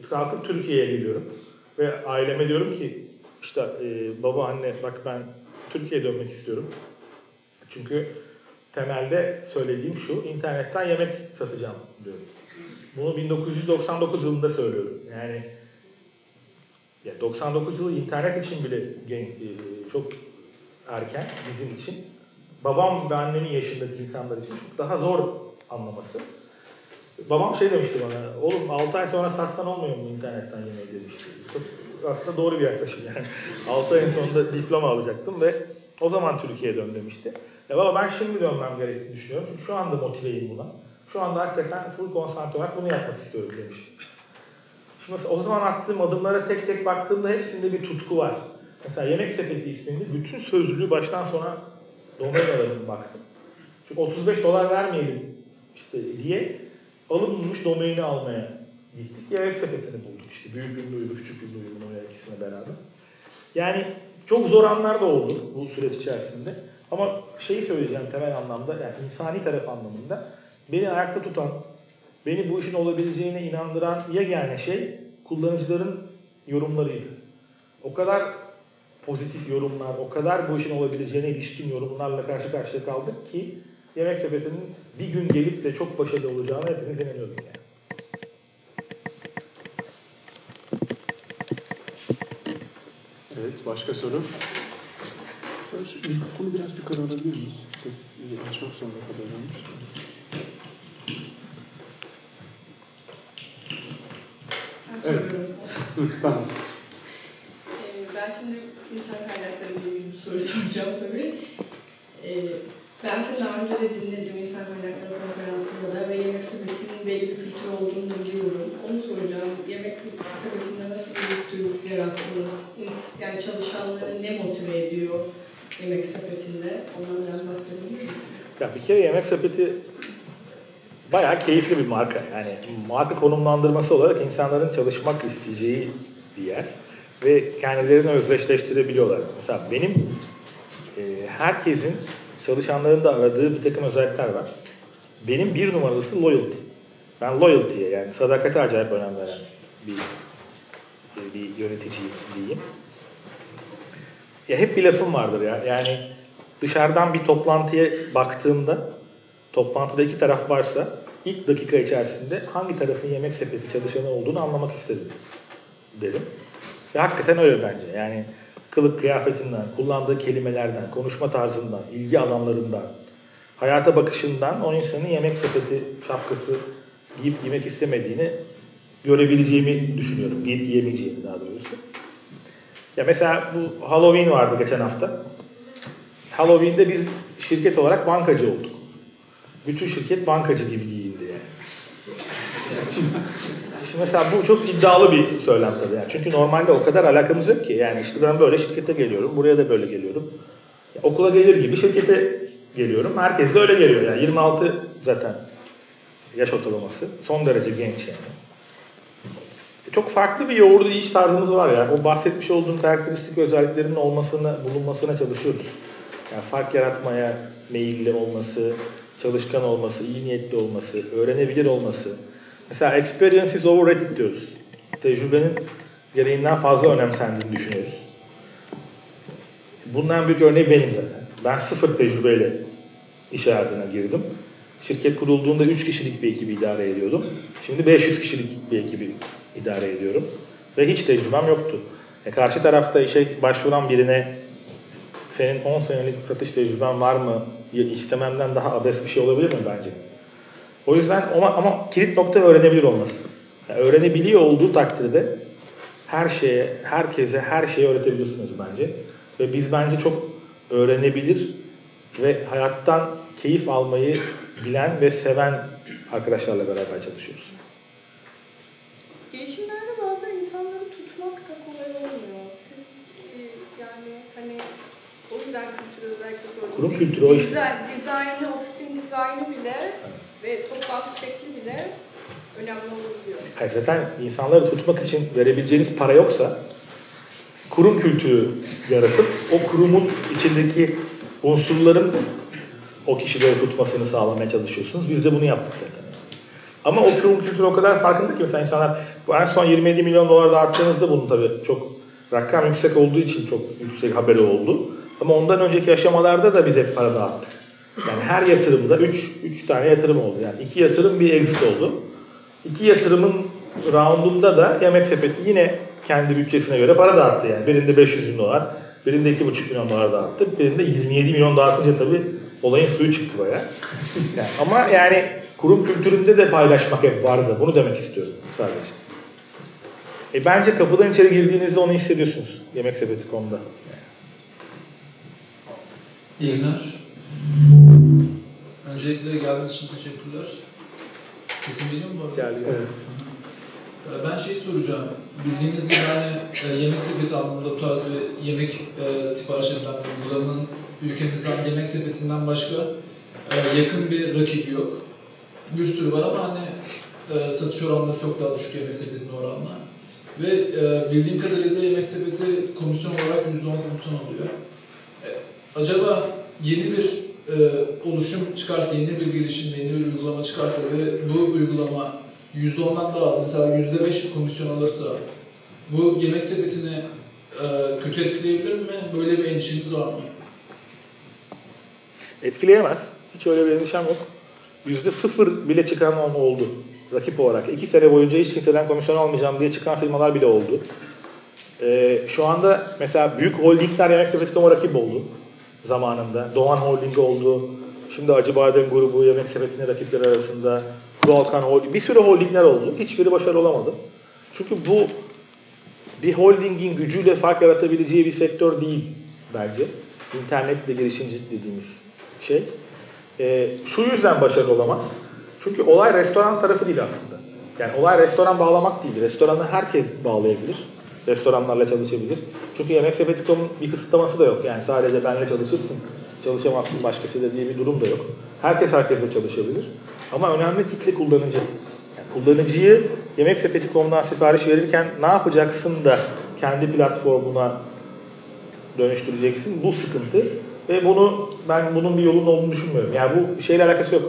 Kalkıp Türkiye'ye geliyorum. Ve aileme diyorum ki işte e, baba anne bak ben Türkiye'ye dönmek istiyorum. Çünkü temelde söylediğim şu internetten yemek satacağım diyorum. Bunu 1999 yılında söylüyorum. Yani ya 99 yılı internet için bile gen, e, çok erken bizim için. Babam ve annemin yaşındaki insanlar için çok daha zor anlaması. Babam şey demişti bana, oğlum 6 ay sonra satsan olmuyor mu internetten yemeği demişti. Çok aslında doğru bir yaklaşım yani. 6 ayın sonunda diploma alacaktım ve o zaman Türkiye'ye dön demişti. Ya baba ben şimdi dönmem gerektiğini düşünüyorum çünkü şu anda motiveyim buna. Şu anda hakikaten full konsantre olarak bunu yapmak istiyorum demişti. Şimdi o zaman attığım adımlara tek tek baktığımda hepsinde bir tutku var. Mesela Yemek Sepeti isminde bütün sözlüğü baştan sona domain aradım baktım. Çünkü 35 dolar vermeyelim işte diye alınmış domaini almaya gittik. Yemek Sepeti'ni bulduk işte. Büyük ünlü uydu, küçük ünlü uydu oraya ikisine beraber. Yani çok zor anlar da oldu bu süreç içerisinde. Ama şeyi söyleyeceğim temel anlamda, yani insani taraf anlamında beni ayakta tutan, beni bu işin olabileceğine inandıran yegane şey kullanıcıların yorumlarıydı. O kadar pozitif yorumlar, o kadar bu işin olabileceğine ilişkin yorumlarla karşı karşıya kaldık ki Yemek Sepeti'nin bir gün gelip de çok başarılı olacağına hepiniz inanıyorduk yani. Evet, başka soru? Sen şu mikrofonu biraz yukarı alabilir miyiz? Ses açmak zorunda kalıyorum. Evet. tamam. Ben şimdi insan kaynakları ile ilgili bir soru soracağım tabii. Ee, Ben seni daha önce de dinledim insan kaynakları konferansında da ve yemek sepetinin belli bir kültür olduğunu da biliyorum. Onu soracağım. Yemek sepetinde nasıl bir kültür yarattınız? Yani çalışanları ne motive ediyor yemek sepetinde? Ondan biraz bahsedebilir misiniz? Ya bir kere Yemek Sepeti bayağı keyifli bir marka. Yani marka konumlandırması olarak insanların çalışmak isteyeceği bir yer. Ve kendilerini özdeşleştirebiliyorlar. Mesela benim e, herkesin çalışanların da aradığı bir takım özellikler var. Benim bir numaralısı loyalty. Ben loyalty'ye yani sadakate acayip önem veren bir, e, bir yöneticiyim diyeyim. Ya hep bir lafım vardır ya. Yani dışarıdan bir toplantıya baktığımda toplantıda iki taraf varsa ilk dakika içerisinde hangi tarafın yemek sepeti çalışanı olduğunu anlamak istedim derim. Ve hakikaten öyle bence. Yani kılık kıyafetinden, kullandığı kelimelerden, konuşma tarzından, ilgi alanlarından, hayata bakışından o insanın yemek sepeti şapkası giyip giymek istemediğini görebileceğimi düşünüyorum. Giyip giyemeyeceğimi daha doğrusu. Ya mesela bu Halloween vardı geçen hafta. Halloween'de biz şirket olarak bankacı olduk. Bütün şirket bankacı gibi giyindi yani. Mesela bu çok iddialı bir söylem tabii. Yani. Çünkü normalde o kadar alakamız yok ki. Yani işte ben böyle şirkete geliyorum, buraya da böyle geliyorum. Ya okula gelir gibi şirkete geliyorum. Herkes de öyle geliyor. Yani 26 zaten yaş ortalaması. Son derece genç yani. E, Çok farklı bir yoğurdu iş tarzımız var ya. O bahsetmiş olduğum karakteristik özelliklerin olmasını, bulunmasına çalışıyoruz. Yani fark yaratmaya meyilli olması, çalışkan olması, iyi niyetli olması, öğrenebilir olması. Mesela experience is overrated diyoruz. Tecrübenin gereğinden fazla önemsendiğini düşünüyoruz. Bundan büyük örneği benim zaten. Ben sıfır tecrübeyle iş hayatına girdim. Şirket kurulduğunda 3 kişilik bir ekibi idare ediyordum. Şimdi 500 kişilik bir ekibi idare ediyorum. Ve hiç tecrübem yoktu. E karşı tarafta işe başvuran birine senin 10 senelik satış tecrüben var mı istememden daha abes bir şey olabilir mi bence? O yüzden ama, ama kilit nokta öğrenebilir olması. Yani öğrenebiliyor olduğu takdirde her şeye, herkese her şeyi öğretebilirsiniz bence. Ve biz bence çok öğrenebilir ve hayattan keyif almayı bilen ve seven arkadaşlarla beraber çalışıyoruz. Girişimlerde bazen insanları tutmak da kolay olmuyor. Siz e, yani hani o yüzden kültürü özellikle sordum. Kurum kültürü o diza- dizaynı, ofisin dizaynı bile ve toplantı şekli bile önemli olabiliyor. Hayır, zaten insanları tutmak için verebileceğiniz para yoksa kurum kültürü yaratıp o kurumun içindeki unsurların o kişileri tutmasını sağlamaya çalışıyorsunuz. Biz de bunu yaptık zaten. Ama o kurum kültürü o kadar farkında ki mesela insanlar bu en son 27 milyon dolar dağıttığınızda bunu tabii çok rakam yüksek olduğu için çok yüksek haberi oldu. Ama ondan önceki aşamalarda da biz hep para dağıttık. Yani her yatırımda 3 3 tane yatırım oldu. Yani iki yatırım bir exit oldu. İki yatırımın roundunda da Yemek Sepeti yine kendi bütçesine göre para dağıttı yani. Birinde 500 bin dolar, birinde 2,5 milyon dolar dağıttı. Birinde 27 milyon dağıtınca tabii olayın suyu çıktı bayağı. Yani ama yani kurum kültüründe de paylaşmak hep vardı. Bunu demek istiyorum sadece. E bence kapıdan içeri girdiğinizde onu hissediyorsunuz. Yemek Sepeti konuda. İyi günler. Öncelikle geldiğiniz için teşekkürler. Sesim geliyor mu? Geldi. Evet. Ee, Ben şey soracağım. Bildiğimiz hani e, yemek sepeti anlamında bu tarz bir yemek e, sipariş edilen uygulamanın ülkemizden yemek sepetinden başka e, yakın bir rakip yok. Bir sürü var ama hani e, satış oranları çok daha düşük yemek sepetine oranla. Ve e, bildiğim kadarıyla yemek sepeti komisyon olarak %10 komisyon alıyor. E, acaba yeni bir e, oluşum çıkarsa, yeni bir girişim, yeni bir uygulama çıkarsa ve bu uygulama %10'dan daha az, mesela %5 komisyon alırsa bu yemek sepetini e, kötü etkileyebilir mi? Böyle bir endişeniz var mı? Etkileyemez. Hiç öyle bir endişem yok. Yüzde sıfır bile çıkan on oldu. Rakip olarak. iki sene boyunca hiç kimseden komisyon almayacağım diye çıkan firmalar bile oldu. Ee, şu anda mesela büyük holdingler yemek sepeti.com'a rakip oldu zamanında. Doğan Holding oldu. Şimdi Acıbadem grubu yemek sepetinin rakipleri arasında. Volkan Holding. Bir sürü holdingler oldu. Hiçbiri başarılı olamadı. Çünkü bu bir holdingin gücüyle fark yaratabileceği bir sektör değil bence. İnternetle girişimcilik dediğimiz şey. Ee, şu yüzden başarılı olamaz. Çünkü olay restoran tarafı değil aslında. Yani olay restoran bağlamak değil. Restoranı herkes bağlayabilir. Restoranlarla çalışabilir. Çünkü yemek sepeti.com'un bir kısıtlaması da yok. Yani sadece benle çalışırsın, çalışamazsın başkasıyla diye bir durum da yok. Herkes herkesle çalışabilir. Ama önemli kitle kullanıcı. Yani kullanıcıyı yemek sepeti.com'dan sipariş verirken ne yapacaksın da kendi platformuna dönüştüreceksin. Bu sıkıntı. Ve bunu ben bunun bir yolun olduğunu düşünmüyorum. Yani bu şeyle alakası yok.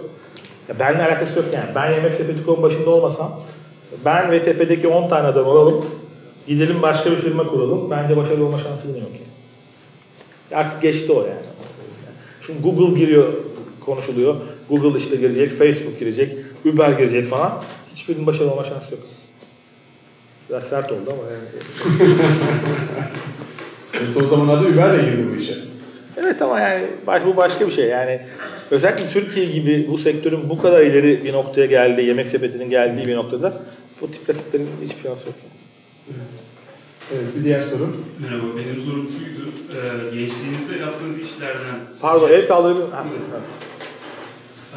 Ya benimle alakası yok yani. Ben yemek sepeti.com başında olmasam ben ve tepedeki 10 tane adam olalım. Gidelim başka bir firma kuralım. Bence başarılı olma şansı yine yok. Yani. Artık geçti o yani. Şimdi Google giriyor, konuşuluyor. Google işte girecek, Facebook girecek, Uber girecek falan. Hiçbirinin başarılı olma şansı yok. Biraz sert oldu ama yani. E, son zamanlarda Uber de girdi bu işe. Evet ama yani baş, bu başka bir şey. Yani özellikle Türkiye gibi bu sektörün bu kadar ileri bir noktaya geldiği, yemek sepetinin geldiği bir noktada bu tip rakiplerin hiçbir şansı yok. Evet. Evet, bir diğer soru. Merhaba, benim sorum şuydu. Ee, gençliğinizde yaptığınız işlerden... Pardon el kaldırabilir ha,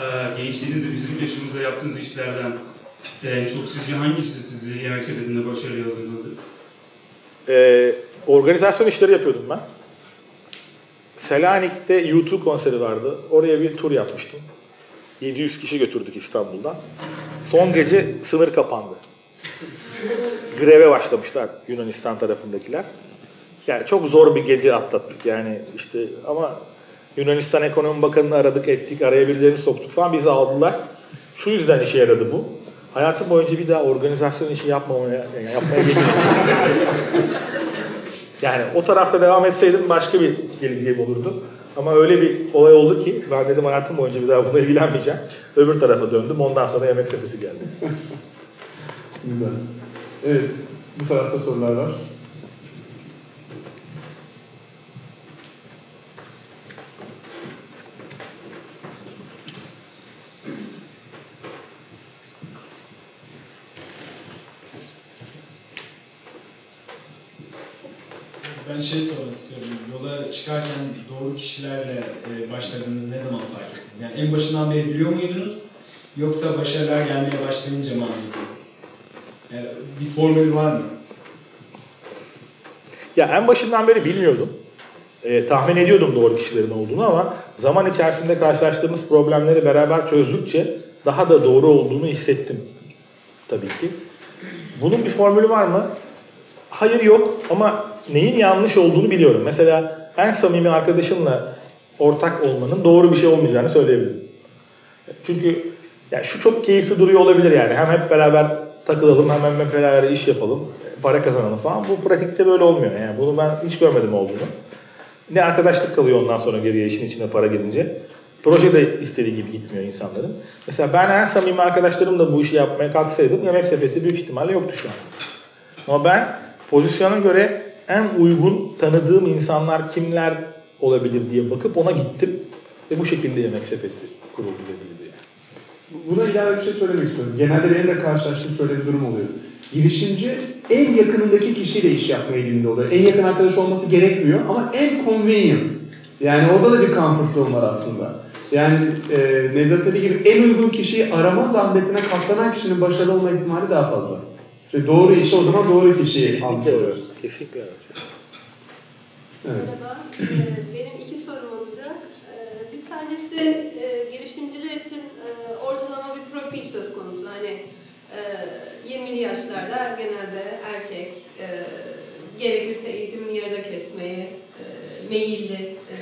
Ee, gençliğinizde bizim yaşımızda yaptığınız işlerden en çok sizce hangisi sizi yemek sepetinde başarıya hazırladı? Ee, organizasyon işleri yapıyordum ben. Selanik'te YouTube konseri vardı. Oraya bir tur yapmıştım. 700 kişi götürdük İstanbul'dan. Son gece sınır kapandı. Greve başlamışlar Yunanistan tarafındakiler. Yani çok zor bir gece atlattık yani işte ama Yunanistan Ekonomi Bakanı'nı aradık ettik araya birilerini soktuk falan bizi aldılar. Şu yüzden işe yaradı bu. Hayatım boyunca bir daha organizasyon işi yapmamaya, yani yapmaya. Yani o tarafta devam etseydim başka bir geleceğim olurdu. Ama öyle bir olay oldu ki ben dedim hayatım boyunca bir daha bununla ilgilenmeyeceğim. Öbür tarafa döndüm. Ondan sonra yemek sepeti geldi. Güzel. Evet, bu tarafta sorular var. Ben şey sormak istiyorum. Yola çıkarken doğru kişilerle e, başladığınızı ne zaman fark ettiniz? Yani en başından beri biliyor muydunuz? Yoksa başarılar gelmeye başlayınca mı anladınız? Yani bir formülü var mı? Ya en başından beri bilmiyordum. Ee, tahmin ediyordum doğru kişilerin olduğunu ama zaman içerisinde karşılaştığımız problemleri beraber çözdükçe daha da doğru olduğunu hissettim. Tabii ki. Bunun bir formülü var mı? Hayır yok ama neyin yanlış olduğunu biliyorum. Mesela en samimi arkadaşınla ortak olmanın doğru bir şey olmayacağını söyleyebilirim. Çünkü ya şu çok keyifli duruyor olabilir yani. Hem hep beraber takılalım hem hem hep iş yapalım, para kazanalım falan. Bu pratikte böyle olmuyor yani. Bunu ben hiç görmedim olduğunu. Ne arkadaşlık kalıyor ondan sonra geriye işin içine para gelince. Proje de istediği gibi gitmiyor insanların. Mesela ben en samimi arkadaşlarımla bu işi yapmaya kalksaydım yemek sepeti büyük ihtimalle yoktu şu an. Ama ben pozisyona göre en uygun tanıdığım insanlar kimler olabilir diye bakıp ona gittim. Ve bu şekilde yemek sepeti kuruldu dedi yani. Buna ilave bir şey söylemek istiyorum. Genelde benim de karşılaştığım şöyle bir durum oluyor. Girişimci en yakınındaki kişiyle iş yapma eğiliminde oluyor. En yakın arkadaş olması gerekmiyor ama en convenient. Yani orada da bir comfort zone var aslında. Yani e, Nevzat dediği gibi en uygun kişiyi arama zahmetine katlanan kişinin başarılı olma ihtimali daha fazla. İşte doğru işi o zaman doğru kişiyi almış Kesinlikle öyle. oluyorsun. Kesinlikle. Evet. Merhaba. Ee, Benim iki sorum olacak. Ee, Bir tanesi e, girişimciler için e, profil söz konusu. Hani e, 20'li yaşlarda genelde erkek, e, gerekirse eğitimini yarıda kesmeye e, meyilli, e,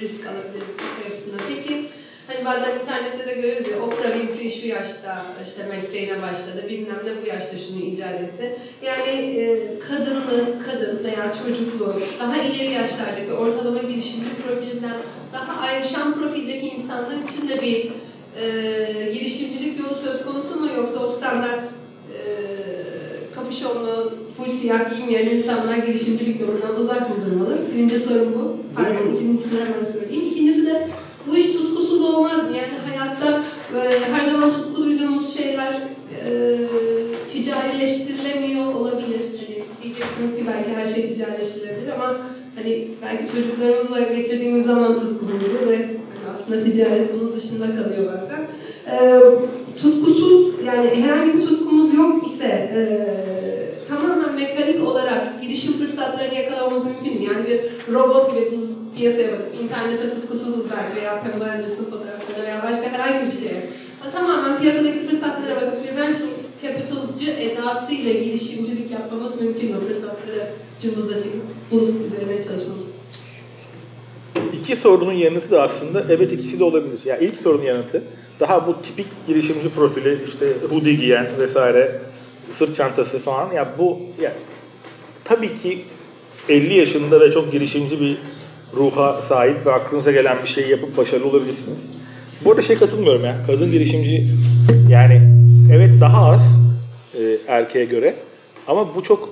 risk alabilir yapısında. Peki hani bazen internette de görüyoruz ya Oprah Winfrey şu yaşta işte mesleğine başladı, bilmem ne bu yaşta şunu icat etti. Yani e, kadınlı, kadın veya çocuklu, daha ileri yaşlardaki ortalama girişimci profilinden daha ayrışan profildeki insanlar için de bir e, girişimcilik yolu söz konusu mu yoksa o standart e, kapüşonlu, full siyah giymeyen insanlar girişimcilik yolundan uzak mı durmalı? Birinci sorum bu. Pardon, ikincisini hemen söyleyeyim. İkincisi de bu iş tutkusuz olmaz mı? Yani hayatta böyle her zaman tutku duyduğumuz şeyler e, ticarileştirilemiyor olabilir. Hani diyeceksiniz ki belki her şey ticarileştirilebilir ama hani belki çocuklarımızla geçirdiğimiz zaman tutkumuzu ve aslında ticaret bunun dışında kalıyor bazen. E, tutkusuz yani herhangi bir tutkumuz yok ise e, tamamen mekanik olarak girişim fırsatlarını yakalamamız mümkün mü? Yani bir robot gibi biz piyasaya bakıp internete tutkusuzuz belki veya Pamela Anderson veya başka herhangi bir şeye. Tamamen piyasadaki fırsatlara bakıp bir venture capitalcı edasıyla girişimcilik yapmamız mümkün mü? Fırsatları cımbızla çıkıp bunun üzerine çalışmamız. İki sorunun yanıtı da aslında evet ikisi de olabilir. Ya yani ilk sorunun yanıtı daha bu tipik girişimci profili işte hoodie giyen vesaire sırt çantası falan ya bu ya tabii ki 50 yaşında ve çok girişimci bir ruha sahip ve aklınıza gelen bir şey yapıp başarılı olabilirsiniz. Bu arada şey katılmıyorum ya. Kadın girişimci yani evet daha az e, erkeğe göre ama bu çok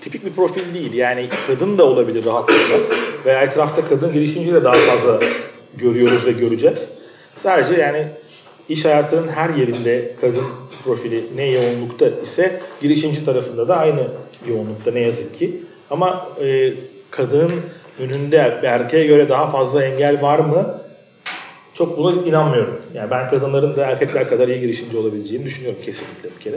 tipik bir profil değil. Yani kadın da olabilir rahatlıkla veya etrafta kadın girişimci de daha fazla görüyoruz ve göreceğiz. Sadece yani iş hayatının her yerinde kadın profili ne yoğunlukta ise girişimci tarafında da aynı yoğunlukta ne yazık ki. Ama e, kadının önünde erkeğe göre daha fazla engel var mı? Çok buna inanmıyorum. Yani ben kadınların da erkekler kadar iyi girişimci olabileceğini düşünüyorum kesinlikle bir kere.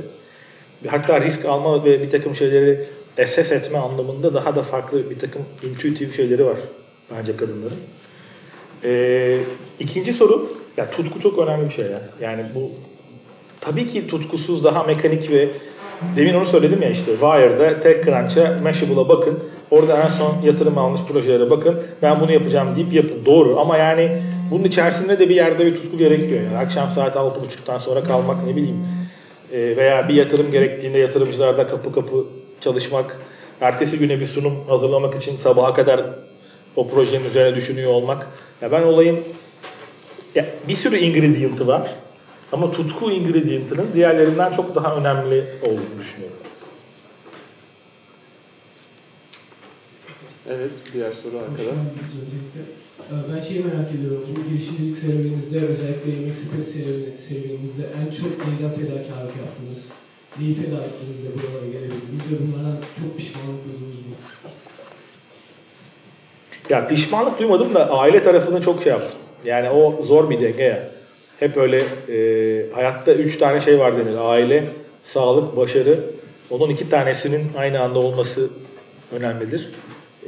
Hatta risk alma ve bir takım şeyleri SS etme anlamında daha da farklı bir takım intuitif şeyleri var bence kadınların. Ee, ikinci soru, ya tutku çok önemli bir şey ya. Yani bu tabii ki tutkusuz daha mekanik ve demin onu söyledim ya işte Wire'da TechCrunch'a, Mashable'a bakın. Orada en son yatırım almış projelere bakın. Ben bunu yapacağım deyip yapın. Doğru ama yani bunun içerisinde de bir yerde bir tutku gerekiyor. Yani akşam saat 6.30'dan sonra kalmak ne bileyim e, veya bir yatırım gerektiğinde yatırımcılarda kapı kapı çalışmak, ertesi güne bir sunum hazırlamak için sabaha kadar o projenin üzerine düşünüyor olmak. Ya ben olayın ya bir sürü ingredient'ı var ama tutku ingredient'ının diğerlerinden çok daha önemli olduğunu düşünüyorum. Evet, diğer soru arkada. Ben şeyi merak ediyorum. Bu girişimcilik serüveninizde özellikle yemek sepet serüveninizde en çok neyden fedakarlık yaptınız? Neyi feda ettiniz de buralara gelebildiniz ve bunlardan çok pişmanlık duydunuz mu? Ya pişmanlık duymadım da aile tarafını çok şey yaptım. Yani o zor bir denge ya. Hep öyle e, hayatta üç tane şey var denir. Aile, sağlık, başarı. Onun iki tanesinin aynı anda olması önemlidir.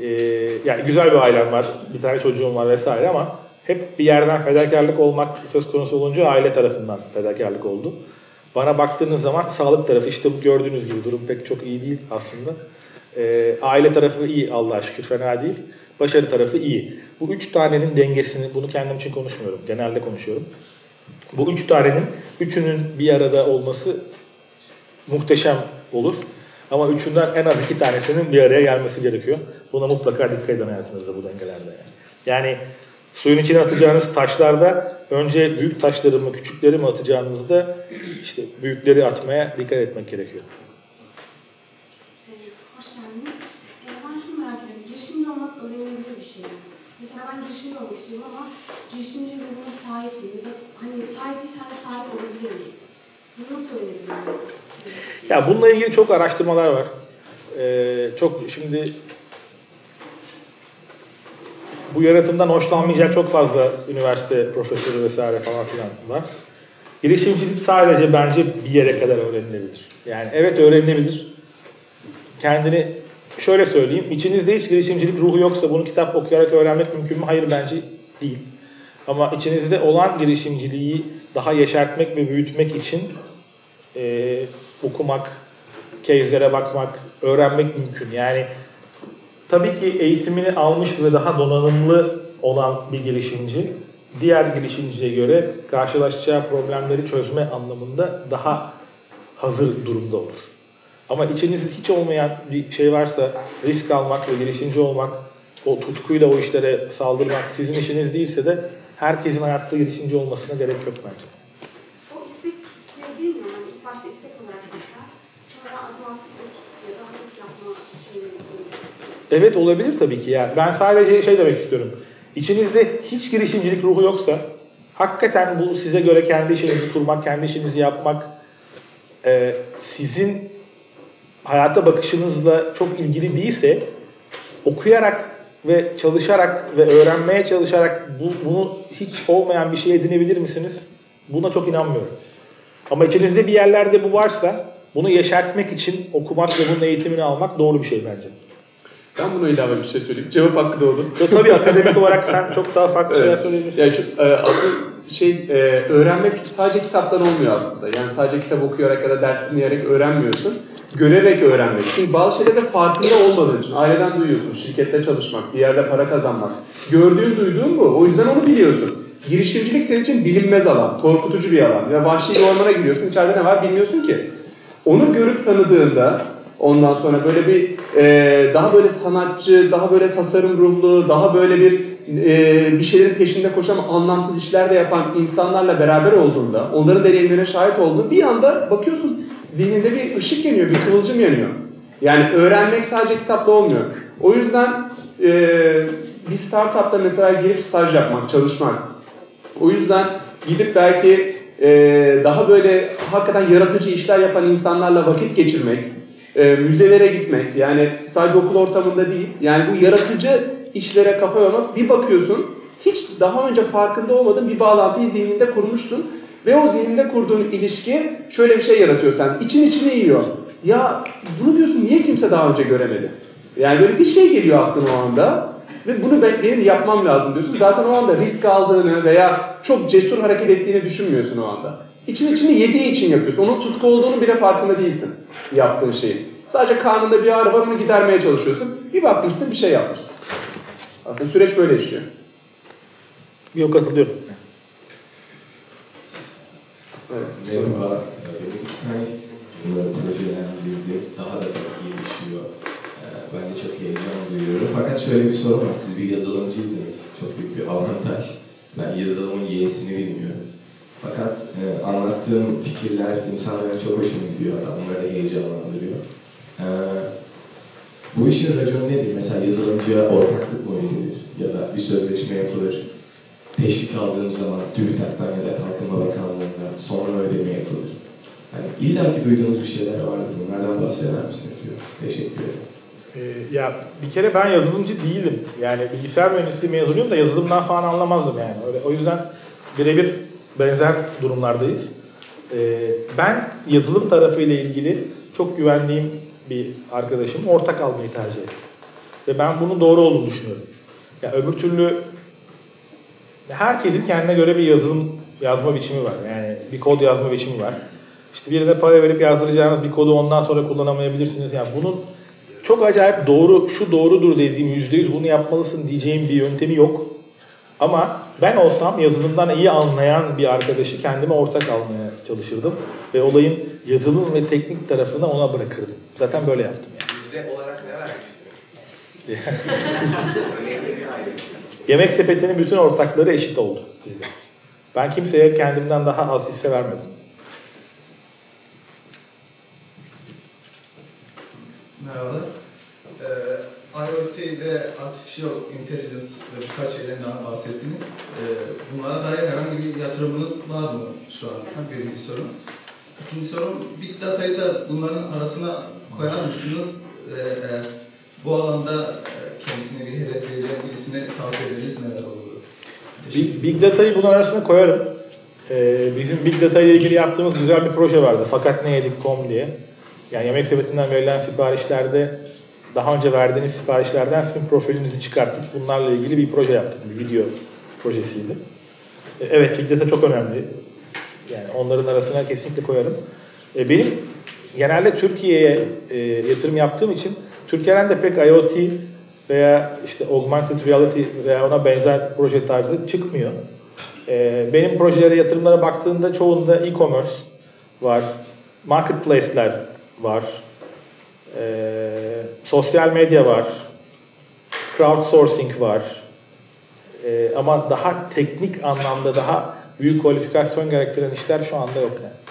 E, yani güzel bir ailem var, bir tane çocuğum var vesaire ama hep bir yerden fedakarlık olmak söz konusu olunca aile tarafından fedakarlık oldu. Bana baktığınız zaman sağlık tarafı işte gördüğünüz gibi durum pek çok iyi değil aslında. E, aile tarafı iyi Allah'a şükür fena değil. Başarı tarafı iyi. Bu üç tanenin dengesini, bunu kendim için konuşmuyorum, genelde konuşuyorum. Bu üç tanenin, üçünün bir arada olması muhteşem olur. Ama üçünden en az iki tanesinin bir araya gelmesi gerekiyor. Buna mutlaka dikkat edin hayatınızda bu dengelerde. Yani. yani suyun içine atacağınız taşlarda önce büyük taşları mı küçükleri mi atacağınızda işte büyükleri atmaya dikkat etmek gerekiyor. Hoş geldiniz. Ben şunu merak ediyorum. Girişimci olmak öğrenilebilir bir şey. Mesela ben girişimci olmak istiyorum ama girişimci ruhuna sahip miyim? Ya da hani sahip değilsem de sahip olabilir miyim? Bunu nasıl öğrenebilirim? Ya bununla ilgili çok araştırmalar var. Ee, çok şimdi bu yaratımdan hoşlanmayacak çok fazla üniversite profesörü vesaire falan filan var. Girişimcilik sadece bence bir yere kadar öğrenilebilir. Yani evet öğrenilebilir. Kendini şöyle söyleyeyim. İçinizde hiç girişimcilik ruhu yoksa bunu kitap okuyarak öğrenmek mümkün mü? Hayır bence değil. Ama içinizde olan girişimciliği daha yeşertmek ve büyütmek için e, okumak, case'lere bakmak, öğrenmek mümkün. Yani tabii ki eğitimini almış ve daha donanımlı olan bir girişimci diğer girişimciye göre karşılaşacağı problemleri çözme anlamında daha hazır durumda olur. Ama içinizde hiç olmayan bir şey varsa risk almak ve girişimci olmak, o tutkuyla o işlere saldırmak sizin işiniz değilse de herkesin hayatta girişimci olmasına gerek yok bence. O istek tutkuya girmiyor. Yani ilk başta istek olarak başlar. Sonra adım attıkça tutkuya daha çok yapma Evet olabilir tabii ki yani. Ben sadece şey demek istiyorum. İçinizde hiç girişimcilik ruhu yoksa hakikaten bu size göre kendi işinizi kurmak, kendi işinizi yapmak e, sizin hayata bakışınızla çok ilgili değilse okuyarak ve çalışarak ve öğrenmeye çalışarak bu, bunu hiç olmayan bir şey edinebilir misiniz? Buna çok inanmıyorum. Ama içinizde bir yerlerde bu varsa bunu yeşertmek için okumak ve bunun eğitimini almak doğru bir şey bence. Ben buna ilave bir şey söyleyeyim. Cevap hakkı doğdu. Yo, tabii akademik olarak sen çok daha farklı şeyler Evet. söyleyebilirsin. Yani çok, e, asıl şey e, öğrenmek sadece kitaptan olmuyor aslında. Yani sadece kitap okuyarak ya da ders dinleyerek öğrenmiyorsun. Görerek öğrenmek. Çünkü bazı şeylerde farkında olmadığın için aileden duyuyorsun. Şirkette çalışmak, bir yerde para kazanmak. Gördüğün, duyduğun bu. O yüzden onu biliyorsun. Girişimcilik senin için bilinmez alan, korkutucu bir alan. Ve vahşi bir ormana giriyorsun, içeride ne var bilmiyorsun ki. Onu görüp tanıdığında ondan sonra böyle bir e, daha böyle sanatçı, daha böyle tasarım ruhlu, daha böyle bir e, bir şeylerin peşinde koşan anlamsız işler de yapan insanlarla beraber olduğunda, onların deneyimlerine şahit olduğunda bir anda bakıyorsun zihninde bir ışık yanıyor, bir kıvılcım yanıyor. Yani öğrenmek sadece kitapla olmuyor. O yüzden e, bir startupta mesela girip staj yapmak, çalışmak. O yüzden gidip belki e, daha böyle hakikaten yaratıcı işler yapan insanlarla vakit geçirmek, e, müzelere gitmek yani sadece okul ortamında değil. Yani bu yaratıcı işlere kafa yormak bir bakıyorsun hiç daha önce farkında olmadığın bir bağlantıyı zihninde kurmuşsun ve o zihninde kurduğun ilişki şöyle bir şey yaratıyor sen. İçin içine yiyor. Ya bunu diyorsun niye kimse daha önce göremedi? Yani böyle bir şey geliyor aklına o anda ve bunu ben, benim yapmam lazım diyorsun. Zaten o anda risk aldığını veya çok cesur hareket ettiğini düşünmüyorsun o anda. İçin içinde yediği için yapıyorsun. Onun tutku olduğunu bile farkında değilsin yaptığın şeyin. Sadece karnında bir ağrı var onu gidermeye çalışıyorsun. Bir bakmışsın bir şey yapmışsın. Aslında süreç böyle işliyor. Yok katılıyorum. Evet. Merhaba. Benim iki tane bunları projelendirdim. Daha da gelişiyor. Ee, Ben de çok heyecan duyuyorum. Fakat şöyle bir sorun var. Siz bir yazılımcıydınız. Çok büyük bir avantaj. Ben yazılımın Y'sini bilmiyorum. Fakat e, anlattığım fikirler insanlara çok hoşuma gidiyor. Da heyecanlandırıyor. Ee, bu işin raconu nedir? Mesela yazılımcıya ortaklık mı verilir? Ya da bir sözleşme yapılır. Teşvik aldığım zaman TÜBİTAK'tan ya da Kalkınma Bakanlığı'ndan sonra ödeme yapılır. Hani illa ki duyduğunuz bir şeyler vardır. Bunlardan bahseder misiniz? Teşekkür ederim. Ee, ya bir kere ben yazılımcı değilim. Yani bilgisayar mühendisliği mezunuyum da yazılımdan falan anlamazdım yani. Öyle, o yüzden birebir benzer durumlardayız. Ee, ben yazılım tarafıyla ilgili çok güvendiğim bir arkadaşım ortak almayı tercih etti. Ve ben bunun doğru olduğunu düşünüyorum. Ya öbür türlü herkesin kendine göre bir yazılım yazma biçimi var. Yani bir kod yazma biçimi var. İşte birine para verip yazdıracağınız bir kodu ondan sonra kullanamayabilirsiniz. Yani bunun çok acayip doğru, şu doğrudur dediğim yüzde yüz bunu yapmalısın diyeceğim bir yöntemi yok. Ama ben olsam yazılımdan iyi anlayan bir arkadaşı kendime ortak almaya çalışırdım. Ve olayın yazılım ve teknik tarafını ona bırakırdım. Zaten böyle yaptım yani. Yüzde olarak ne vermiş? Yemek sepetinin bütün ortakları eşit oldu bizde. Ben kimseye kendimden daha az hisse vermedim. Merhaba. Ee, IoT ve Artificial Intelligence ve birkaç şeyden bahsettiniz. Ee, bunlara dair herhangi bir yatırımınız var mı şu an? Birinci sorum. İkinci sorum, Big Data'yı da bunların arasına koyar mısınız? Eğer bu alanda e, kendisine bir hedefleyen birisine tavsiye ederiz neler olur? Big, Big Data'yı bunun arasına koyarım. Ee, bizim Big Data ile ilgili yaptığımız güzel bir proje vardı. Fakat ne yedik.com diye. Yani yemek sepetinden verilen siparişlerde daha önce verdiğiniz siparişlerden sizin profilinizi çıkartıp bunlarla ilgili bir proje yaptık. Bir video projesiydi. Ee, evet Big Data çok önemli. Yani onların arasına kesinlikle koyarım. Ee, benim genelde Türkiye'ye e, yatırım yaptığım için Türkiye'den de pek IoT veya işte augmented reality veya ona benzer proje tarzı çıkmıyor. Benim projelere, yatırımlara baktığında çoğunda e-commerce var, marketplace'ler var, ee, sosyal medya var, crowdsourcing var. Ee, ama daha teknik anlamda daha büyük kualifikasyon gerektiren işler şu anda yok yani.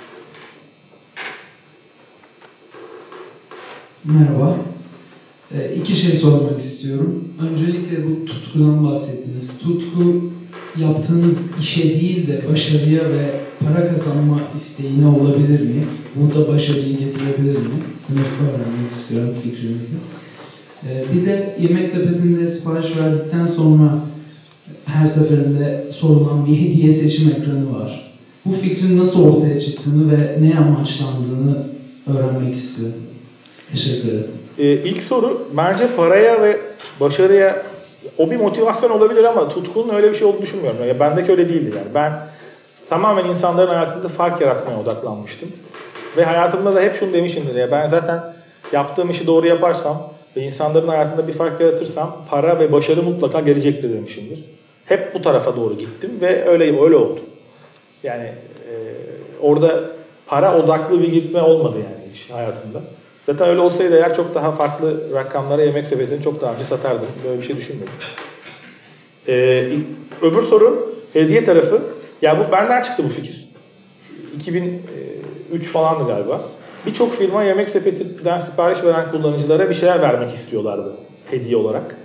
Merhaba. E, iki şey sormak istiyorum. Öncelikle bu tutkudan bahsettiniz. Tutku yaptığınız işe değil de başarıya ve para kazanma isteğine olabilir mi? Burada başarıyı getirebilir mi? Bunu öğrenmek istiyorum fikrinizi. Ee, bir de yemek sepetinde sipariş verdikten sonra her seferinde sorulan bir hediye seçim ekranı var. Bu fikrin nasıl ortaya çıktığını ve ne amaçlandığını öğrenmek istiyorum. Teşekkür ederim. Ee, ilk soru bence paraya ve başarıya o bir motivasyon olabilir ama tutkunun öyle bir şey olduğunu düşünmüyorum. Yani bendeki öyle değildi yani. Ben tamamen insanların hayatında fark yaratmaya odaklanmıştım. Ve hayatımda da hep şunu demişimdir ya ben zaten yaptığım işi doğru yaparsam ve insanların hayatında bir fark yaratırsam para ve başarı mutlaka gelecektir demişimdir. Hep bu tarafa doğru gittim ve öyle öyle oldu. Yani e, orada para odaklı bir gitme olmadı yani hiç hayatımda. Zaten öyle olsaydı eğer çok daha farklı rakamlara yemek sepetini çok daha önce satardım. Böyle bir şey düşünmedim. Ee, öbür soru hediye tarafı. Ya bu benden çıktı bu fikir. 2003 falandı galiba. Birçok firma yemek sepetinden sipariş veren kullanıcılara bir şeyler vermek istiyorlardı hediye olarak.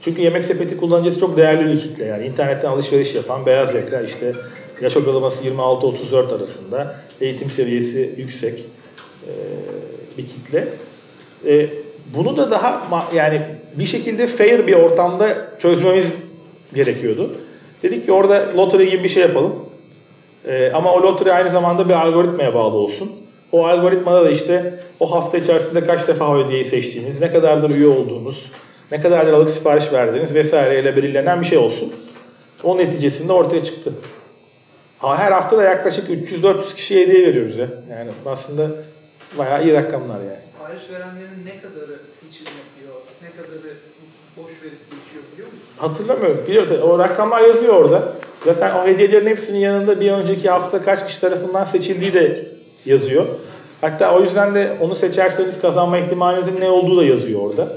Çünkü yemek sepeti kullanıcısı çok değerli bir kitle. Yani internetten alışveriş yapan beyaz yaka işte yaş ortalaması 26-34 arasında eğitim seviyesi yüksek e, bir kitle. E, bunu da daha yani bir şekilde fair bir ortamda çözmemiz gerekiyordu. Dedik ki orada lottery gibi bir şey yapalım. E, ama o lottery aynı zamanda bir algoritmaya bağlı olsun. O algoritmada da işte o hafta içerisinde kaç defa o hediyeyi seçtiğiniz, ne kadardır üye olduğunuz, ne kadar liralık sipariş verdiğiniz vesaireyle belirlenen bir şey olsun. Onun neticesinde ortaya çıktı. Her hafta da yaklaşık 300-400 kişiye hediye veriyoruz ya. Yani aslında bayağı iyi rakamlar yani. Sipariş verenlerin ne kadarı seçim yapıyor, ne kadarı boş verip geçiyor biliyor musun? Hatırlamıyorum. Biliyorum. O rakamlar yazıyor orada. Zaten o hediyelerin hepsinin yanında bir önceki hafta kaç kişi tarafından seçildiği de yazıyor. Hatta o yüzden de onu seçerseniz kazanma ihtimalinizin ne olduğu da yazıyor orada.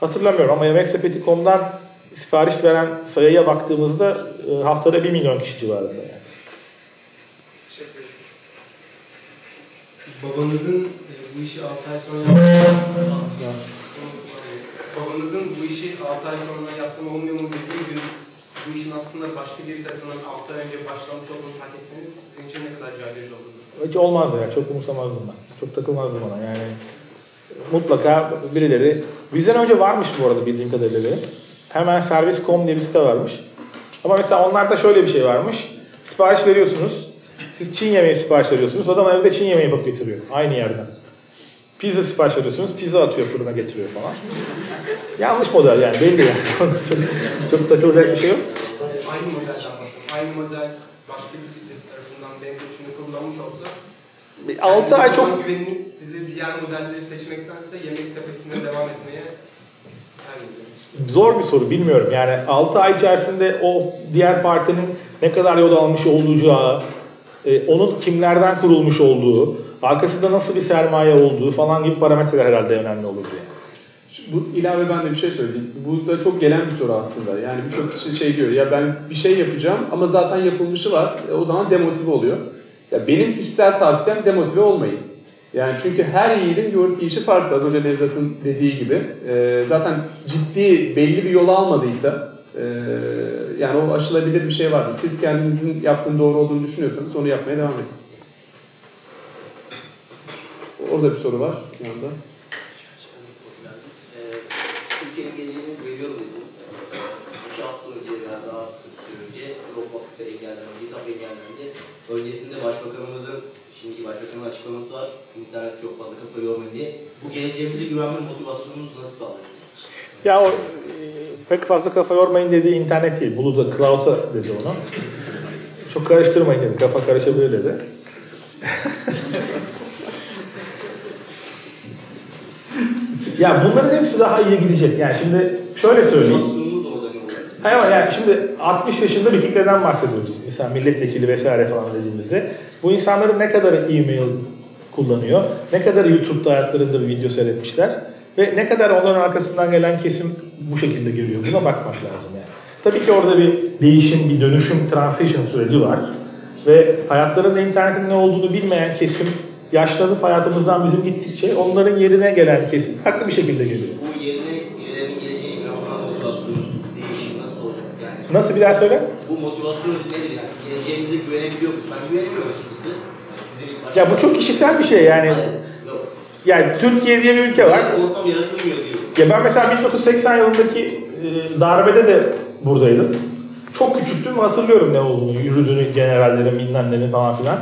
Hatırlamıyorum ama yemeksepeti.com'dan sipariş veren sayıya baktığımızda e, haftada 1 milyon kişi civarında yani. Babanızın e, bu işi 6 ay sonra yapmasam babanızın bu işi 6 ay sonra yapsam olmuyor mu dediği gün bu işin aslında başka bir tarafından 6 ay önce başlamış olduğunu fark etseniz sizin için ne kadar caydırıcı olurdu? Hiç olmazdı ya. Çok umursamazdım ben. Çok takılmazdı bana yani. Mutlaka birileri... Bizden önce varmış bu arada bildiğim kadarıyla benim. Hemen servis.com diye bir site varmış. Ama mesela onlarda şöyle bir şey varmış. Sipariş veriyorsunuz. Siz Çin yemeği sipariş veriyorsunuz. Adam evde Çin yemeği yapıp getiriyor. Aynı yerden. Pizza sipariş veriyorsunuz. Pizza atıyor fırına getiriyor falan. Yanlış model yani belli yani. çok, çok takılacak bir şey yok. Aynı modelden bahsediyorum. Aynı model başka bir sitesi tarafından benzer biçimde kullanmış olsa 6 ay çok... güveniniz sizi diğer modelleri seçmektense yemek sepetinde devam etmeye Zor bir soru bilmiyorum. Yani 6 ay içerisinde o diğer partinin ne kadar yol almış olacağı, e, onun kimlerden kurulmuş olduğu, arkasında nasıl bir sermaye olduğu falan gibi parametreler herhalde önemli olurdu yani. Bu ilave ben de bir şey söyleyeyim. Bu da çok gelen bir soru aslında. Yani birçok kişi şey diyor ya ben bir şey yapacağım ama zaten yapılmışı var. E, o zaman demotive oluyor. Ya benim kişisel tavsiyem demotive olmayın. Yani çünkü her yiğidin yoğurt yiyişi farklı. Az önce Nevzat'ın dediği gibi. E, zaten ciddi belli bir yol almadıysa e, yani o aşılabilir bir şey vardır. Siz kendinizin yaptığın doğru olduğunu düşünüyorsanız onu yapmaya devam edin. Orada bir soru var yanında. Türkiye'nin geleceğini veriyorum dediniz. İki hafta önce veya daha kısa bir süre önce Dropbox ve engellendi, GitHub engellendi. Öncesinde Başbakanımızın, şimdiki Başbakanın açıklaması var. İnternet çok fazla kafa yormayın diye. Bu geleceğimize güvenme motivasyonunuzu nasıl sağlıyorsunuz? Ya o e, pek fazla kafa yormayın dediği internet değil. Bluetooth, cloud'a dedi onu. Çok karıştırmayın dedi. Kafa karışabilir dedi. ya bunların hepsi daha iyi gidecek. Yani şimdi şöyle söyleyeyim. Hayır yani şimdi 60 yaşında bir kitleden bahsediyoruz. Mesela milletvekili vesaire falan dediğimizde. Bu insanların ne kadar e-mail kullanıyor, ne kadar YouTube'da hayatlarında bir video seyretmişler ve ne kadar onların arkasından gelen kesim bu şekilde görüyor. Buna bakmak lazım yani. Tabii ki orada bir değişim, bir dönüşüm, transition süreci var. Ve hayatlarında internetin ne olduğunu bilmeyen kesim yaşlanıp hayatımızdan bizim gittikçe onların yerine gelen kesim farklı bir şekilde geliyor. Bu yerine birilerinin geleceğine inanan motivasyonunuz değişim nasıl olacak? Yani Nasıl bir daha söyle? bu motivasyonunuz nedir yani? Geleceğimize güvenebiliyor muyuz? Ben güvenemiyorum açıkçası. Yani. Ya bu çok kişisel bir şey yani. Yok. Yani Türkiye diye bir ülke var. Yani ortam yaratılmıyor diyorum. Ya ben mesela 1980 yılındaki e, darbede de buradaydım. Çok küçüktüm hatırlıyorum ne olduğunu, yürüdüğünü, generallerin, bilmem falan filan.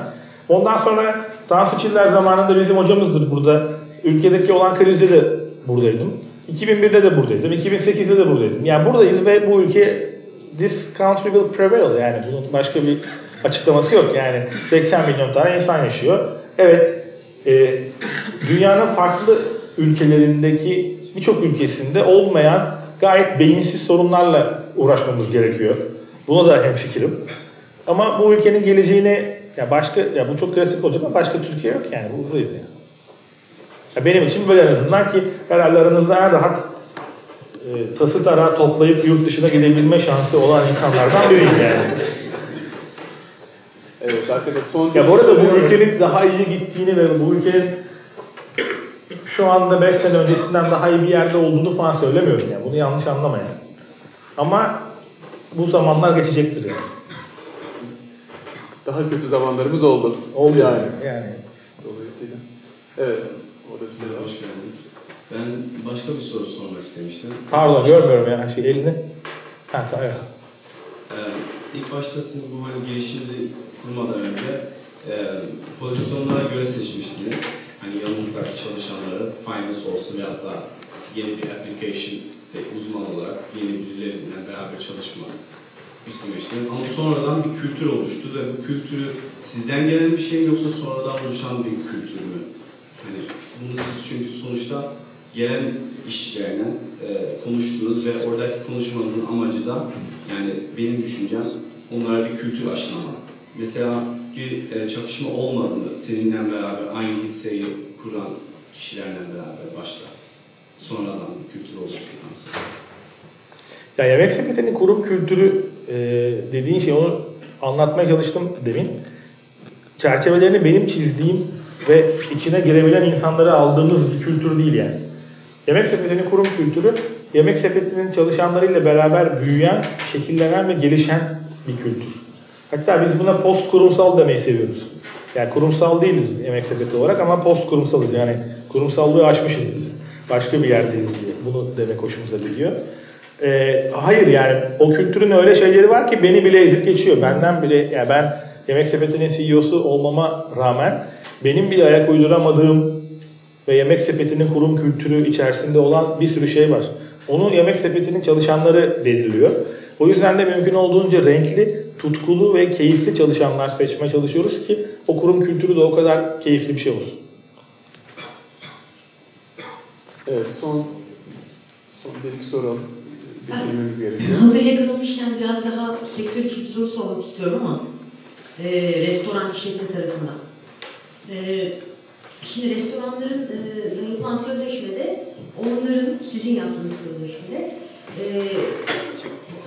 Ondan sonra Tansu Çiller zamanında bizim hocamızdır burada. Ülkedeki olan krizde de buradaydım. 2001'de de buradaydım, 2008'de de buradaydım. Yani buradayız ve bu ülke this country will prevail yani bunun başka bir açıklaması yok. Yani 80 milyon tane insan yaşıyor. Evet, e, dünyanın farklı ülkelerindeki birçok ülkesinde olmayan gayet beyinsiz sorunlarla uğraşmamız gerekiyor. Buna da hemfikirim. Ama bu ülkenin geleceğini ya başka ya bu çok klasik olacak ama başka Türkiye yok yani buradayız yani. Ya benim için böyle en azından ki herhalde aranızda en rahat e, tası tarağı toplayıp yurt dışına gidebilme şansı olan insanlardan biriyiz yani. Evet arkadaşlar son Ya bu arada bu ülkenin daha iyi gittiğini ve bu ülkenin şu anda 5 sene öncesinden daha iyi bir yerde olduğunu falan söylemiyorum yani. Bunu yanlış anlamayın. Ama bu zamanlar geçecektir yani. Daha kötü zamanlarımız oldu. Oldu yani. yani. Dolayısıyla. Evet. Orada bir şey var. Hoş geldiniz. Ben başka bir soru sormak istemiştim. Pardon görmüyorum ya şey elini. Ha tamam. evet. Ee, ilk başta siz bu hani girişimci kurmadan önce e, pozisyonlara göre seçmiştiniz. Hani yanınızdaki çalışanları finance olsun ve hatta yeni bir application de uzman olarak yeni birileriyle beraber çalışma istemiştiniz. Ama sonradan bir kültür oluştu ve bu kültürü sizden gelen bir şey mi yoksa sonradan oluşan bir kültür mü? Hani bunu siz çünkü sonuçta gelen işçilerle e, konuştunuz ve oradaki konuşmanızın amacı da yani benim düşüncem onlara bir kültür aşılama. Mesela bir e, çakışma olmadı mı seninle beraber aynı hisseyi kuran kişilerle beraber başta? Sonradan kültür oluştuktan sonra. Ya yemek sepetinin kurum kültürü e, dediğin şey onu anlatmaya çalıştım demin. Çerçevelerini benim çizdiğim ve içine girebilen insanları aldığımız bir kültür değil yani. Yemek sepetinin kurum kültürü yemek sepetinin çalışanlarıyla beraber büyüyen, şekillenen ve gelişen bir kültür. Hatta biz buna post kurumsal demeyi seviyoruz. Yani kurumsal değiliz yemek sepeti olarak ama post kurumsalız yani kurumsallığı aşmışız biz. Başka bir yerdeyiz diye. Bunu demek hoşumuza gidiyor. Ee, hayır yani o kültürün öyle şeyleri var ki beni bile ezip geçiyor. Benden bile yani ben Yemek Sepeti'nin CEO'su olmama rağmen benim bile ayak uyduramadığım ve Yemek Sepeti'nin kurum kültürü içerisinde olan bir sürü şey var. Onu Yemek Sepeti'nin çalışanları belirliyor. O yüzden de mümkün olduğunca renkli, tutkulu ve keyifli çalışanlar seçmeye çalışıyoruz ki o kurum kültürü de o kadar keyifli bir şey olsun. Evet son son bir iki soru bitirmemiz gerekiyor. Hazır yakalamışken biraz daha sektör içi bir soru sormak istiyorum ama e, restoran işletme tarafından. E, şimdi restoranların e, yapılan sözleşmede onların sizin yaptığınız sözleşmede e,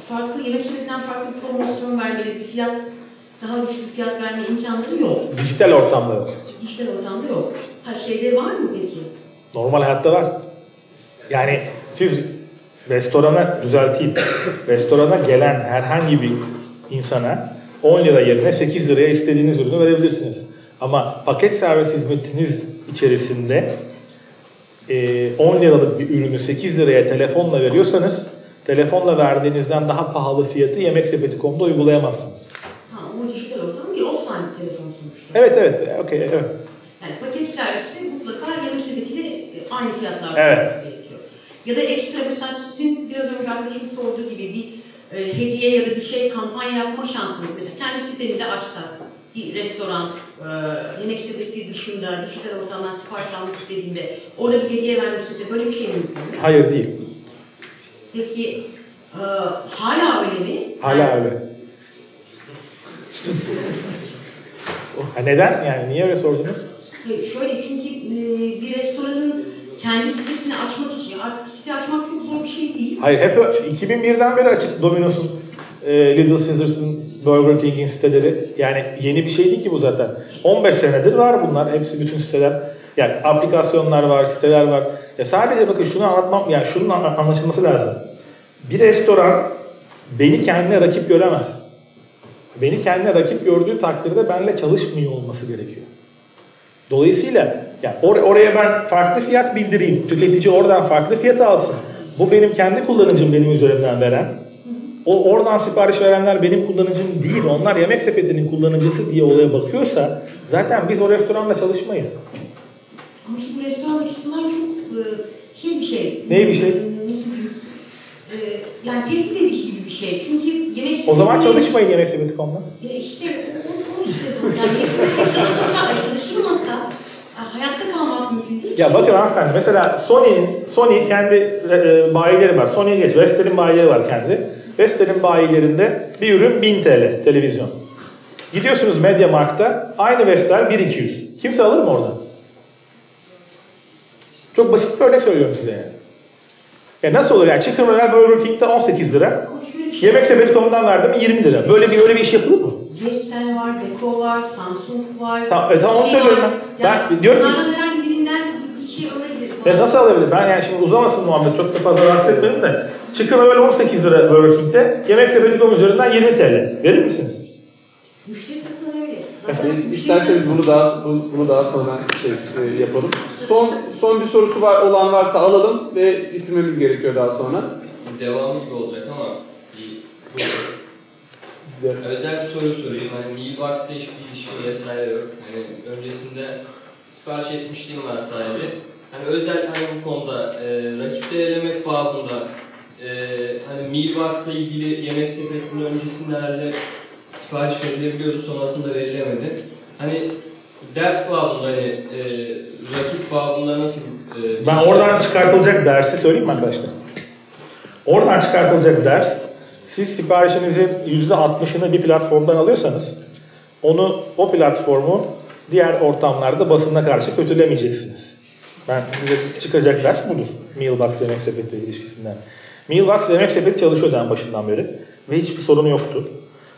farklı yemek sepetinden farklı bir promosyon vermeli, bir fiyat daha düşük bir fiyat verme imkanları yok. Dijital ortamda yok. Dijital ortamda yok. Ha şeyde var mı peki? Normal hayatta var. Yani siz restorana düzelteyim. restorana gelen herhangi bir insana 10 lira yerine 8 liraya istediğiniz ürünü verebilirsiniz. Ama paket servis hizmetiniz içerisinde e, 10 liralık bir ürünü 8 liraya telefonla veriyorsanız telefonla verdiğinizden daha pahalı fiyatı yemeksepeti.com'da uygulayamazsınız. Tamam ama dijital ortam bir offline telefon sonuçta. Evet evet. Okey evet. Yani paket serviste mutlaka yemek sepetiyle e, aynı fiyatlar Evet. Ya da ekstra mesela sizin biraz önce arkadaşımın sorduğu gibi bir e, hediye ya da bir şey kampanya yapma şansınız. Mesela kendi sitenizi açsak bir restoran, e, yemek sepeti dışında dijital ortamdan sipariş almak istediğinde orada bir hediye istese böyle bir şey mümkün mü? Hayır değil. Peki e, hala öyle mi? Hala öyle. ha, neden? Yani niye öyle sordunuz? Hayır, Şöyle çünkü e, bir restoranın kendi sitesini açmak için artık site açmak çok zor bir şey değil. Hayır hep ö- 2001'den beri açık Domino's'un e, Little Caesars'ın, Burger King'in siteleri. Yani yeni bir şey değil ki bu zaten. 15 senedir var bunlar. Hepsi bütün siteler. Yani aplikasyonlar var, siteler var. Ya sadece bakın şunu anlatmam, yani şunun an- anlaşılması lazım. Bir restoran beni kendine rakip göremez. Beni kendine rakip gördüğü takdirde benimle çalışmıyor olması gerekiyor. Dolayısıyla yani or- oraya ben farklı fiyat bildireyim. Tüketici oradan farklı fiyat alsın. Bu benim kendi kullanıcım benim üzerimden veren. O oradan sipariş verenler benim kullanıcım değil. Onlar yemek sepetinin kullanıcısı diye olaya bakıyorsa zaten biz o restoranla çalışmayız. Ama şimdi restoran açısından çok e, şey bir şey. Ne bir şey? E, yani tehdit edici gibi bir şey. Çünkü yemek O zaman çalışmayın yemek sepeti.com'da. İşte o, o işte. Yani yemek sepeti çalışılmasa hayatta kalmak mümkün değil. Ya bakın hanımefendi mesela Sony'nin Sony kendi e, bayileri var. Sony'ye geç. Vestel'in bayileri var kendi. Vestel'in bayilerinde bir ürün 1000 TL televizyon. Gidiyorsunuz MediaMarkt'ta aynı Vestel 1200. Kimse alır mı oradan? Çok basit bir örnek söylüyorum size yani. Ya nasıl olur yani Chicken Royale Burger King'de 18 lira. Yemek sepeti.com'dan verdim mi 20 lira. Böyle bir öyle bir iş yapılır mı? Vestel var, Beko var, Samsung var. Tamam, e, tamam onu söylüyorum ben. Yani Ben diyorum ki- bunlardan herhangi birinden bir şey alabilir. Ya nasıl alabilir? Ben yani şimdi uzamasın muhabbet çok da fazla rahatsız etmeyin de. Chicken Royale 18 lira Burger King'de. Yemek sepeti.com üzerinden 20 TL. Verir misiniz? Müşteri öyle. Biz isterseniz bunu daha bunu bunu daha sonra şey e, yapalım. Son son bir sorusu var olan varsa alalım ve bitirmemiz gerekiyor daha sonra. Devamı gibi olacak ama özel bir soru sorayım. Hani Mealbox'ta hiçbir ilişki vesaire yok. Hani öncesinde sipariş etmişliğim var sadece. Hani özel hani bu konuda e, rakipte elemek babında e, hani Mealbox'la ilgili yemek sepetinin öncesinde herhalde sipariş verilebiliyordu sonrasında verilemedi. Hani ders babında hani e, rakip babında nasıl e, Ben oradan çıkartılacak dersi söyleyeyim mi arkadaşlar? Oradan çıkartılacak ders, siz siparişinizin %60'ını bir platformdan alıyorsanız, onu o platformu diğer ortamlarda basına karşı kötülemeyeceksiniz. Ben size çıkacak ders budur. Mealbox yemek sepeti ilişkisinden. Mealbox yemek sepeti çalışıyordu en başından beri ve hiçbir sorunu yoktu.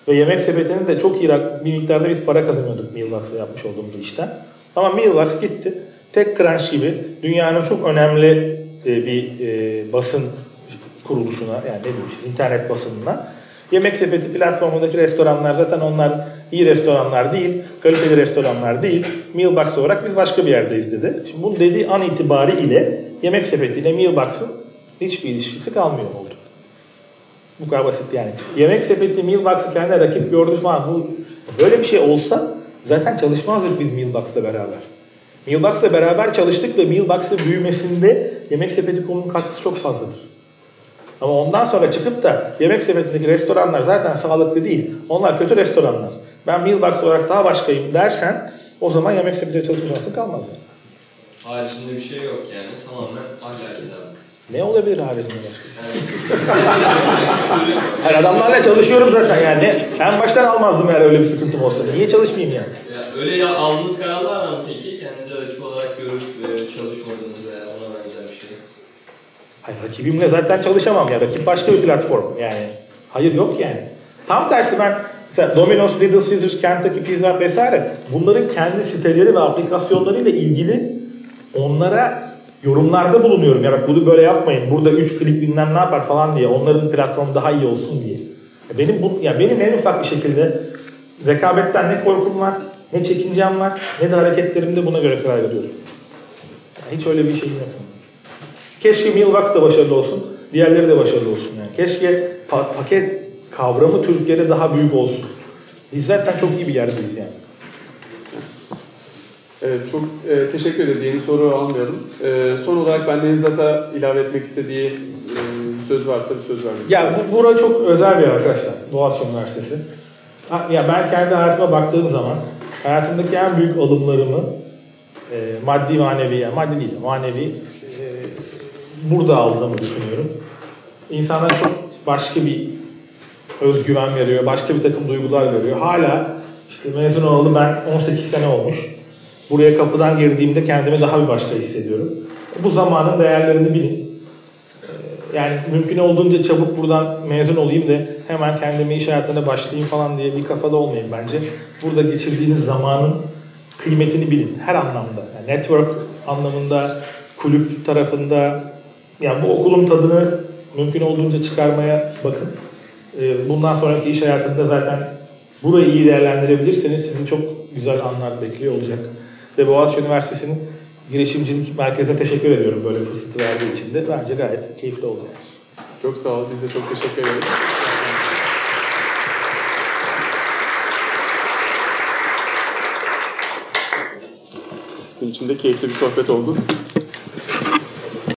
Ve yemek sepetinin de çok iyi bir miktarda biz para kazanıyorduk Mealbox'la yapmış olduğumuz işten. Ama Mealbox gitti. Tek Crunch gibi dünyanın çok önemli e, bir e, basın kuruluşuna yani ne bileyim işte internet basınına Yemek sepeti platformundaki restoranlar zaten onlar iyi restoranlar değil, kaliteli restoranlar değil. Mealbox olarak biz başka bir yerdeyiz dedi. Şimdi bunu dediği an itibariyle yemek sepeti ile Mealbox'ın hiçbir ilişkisi kalmıyor oldu. Bu kadar basit yani. Yemek sepeti Mealbox'ı kendine rakip gördü falan. Bu, böyle bir şey olsa zaten çalışmazdık biz Mealbox'la beraber. Mealbox'la beraber çalıştık ve Mealbox'ın büyümesinde Yemek Sepeti konunun katkısı çok fazladır. Ama ondan sonra çıkıp da yemek sepetindeki restoranlar zaten sağlıklı değil. Onlar kötü restoranlar. Ben Mealbox olarak daha başkayım dersen o zaman yemek sepetiyle çalışma şansın kalmaz yani. Haricinde bir şey yok yani. Tamamen ahlaki davranış. Ne olabilir haricinde başka? Yani adamlarla çalışıyorum zaten yani. En baştan almazdım eğer öyle bir sıkıntım olsa. Niye çalışmayayım yani? Ya öyle ya aldığınız kararlar mı peki? Hayır rakibimle zaten çalışamam ya. Rakip başka bir platform yani. Hayır yok yani. Tam tersi ben mesela Domino's, Little Caesars, Kentucky Pizza Hut vesaire bunların kendi siteleri ve aplikasyonlarıyla ilgili onlara yorumlarda bulunuyorum. Ya bak bunu böyle yapmayın. Burada 3 klik bilmem ne yapar falan diye. Onların platformu daha iyi olsun diye. Ya Benim bu ya benim en ufak bir şekilde rekabetten ne korkum var, ne çekincem var, ne de hareketlerimde buna göre karar veriyorum. Ya hiç öyle bir şeyim yok. Keşke Mealbox da başarılı olsun, diğerleri de başarılı olsun yani. Keşke pa- paket kavramı Türkiye'de daha büyük olsun. Biz zaten çok iyi bir yerdeyiz yani. Evet, çok e, teşekkür ederiz. Yeni soru almayalım. E, son olarak ben Deniz Ata ilave etmek istediği e, söz varsa bir söz vermek Ya bu, bura çok özel bir yer arkadaşlar. Boğaziçi Üniversitesi. Ha, ya ben kendi hayatıma baktığım zaman hayatımdaki en büyük alımlarımı e, maddi manevi, yani maddi değil manevi burada aldığımı düşünüyorum. İnsanlar çok başka bir özgüven veriyor, başka bir takım duygular veriyor. Hala işte mezun olalı ben 18 sene olmuş. Buraya kapıdan girdiğimde kendimi daha bir başka hissediyorum. Bu zamanın değerlerini bilin. Ee, yani mümkün olduğunca çabuk buradan mezun olayım da hemen kendime iş hayatına başlayayım falan diye bir kafada olmayın bence. Burada geçirdiğiniz zamanın kıymetini bilin her anlamda. Yani network anlamında, kulüp tarafında yani bu okulun tadını mümkün olduğunca çıkarmaya bakın. Ee, Bundan sonraki iş hayatında zaten burayı iyi değerlendirebilirseniz sizi çok güzel anlar bekliyor olacak. Ve Boğaziçi Üniversitesi'nin girişimcilik merkezine teşekkür ediyorum böyle fırsatı verdiği için de. Bence gayet keyifli oldu. Çok sağ ol. Biz de çok teşekkür ederiz. Bizim için de keyifli bir sohbet oldu.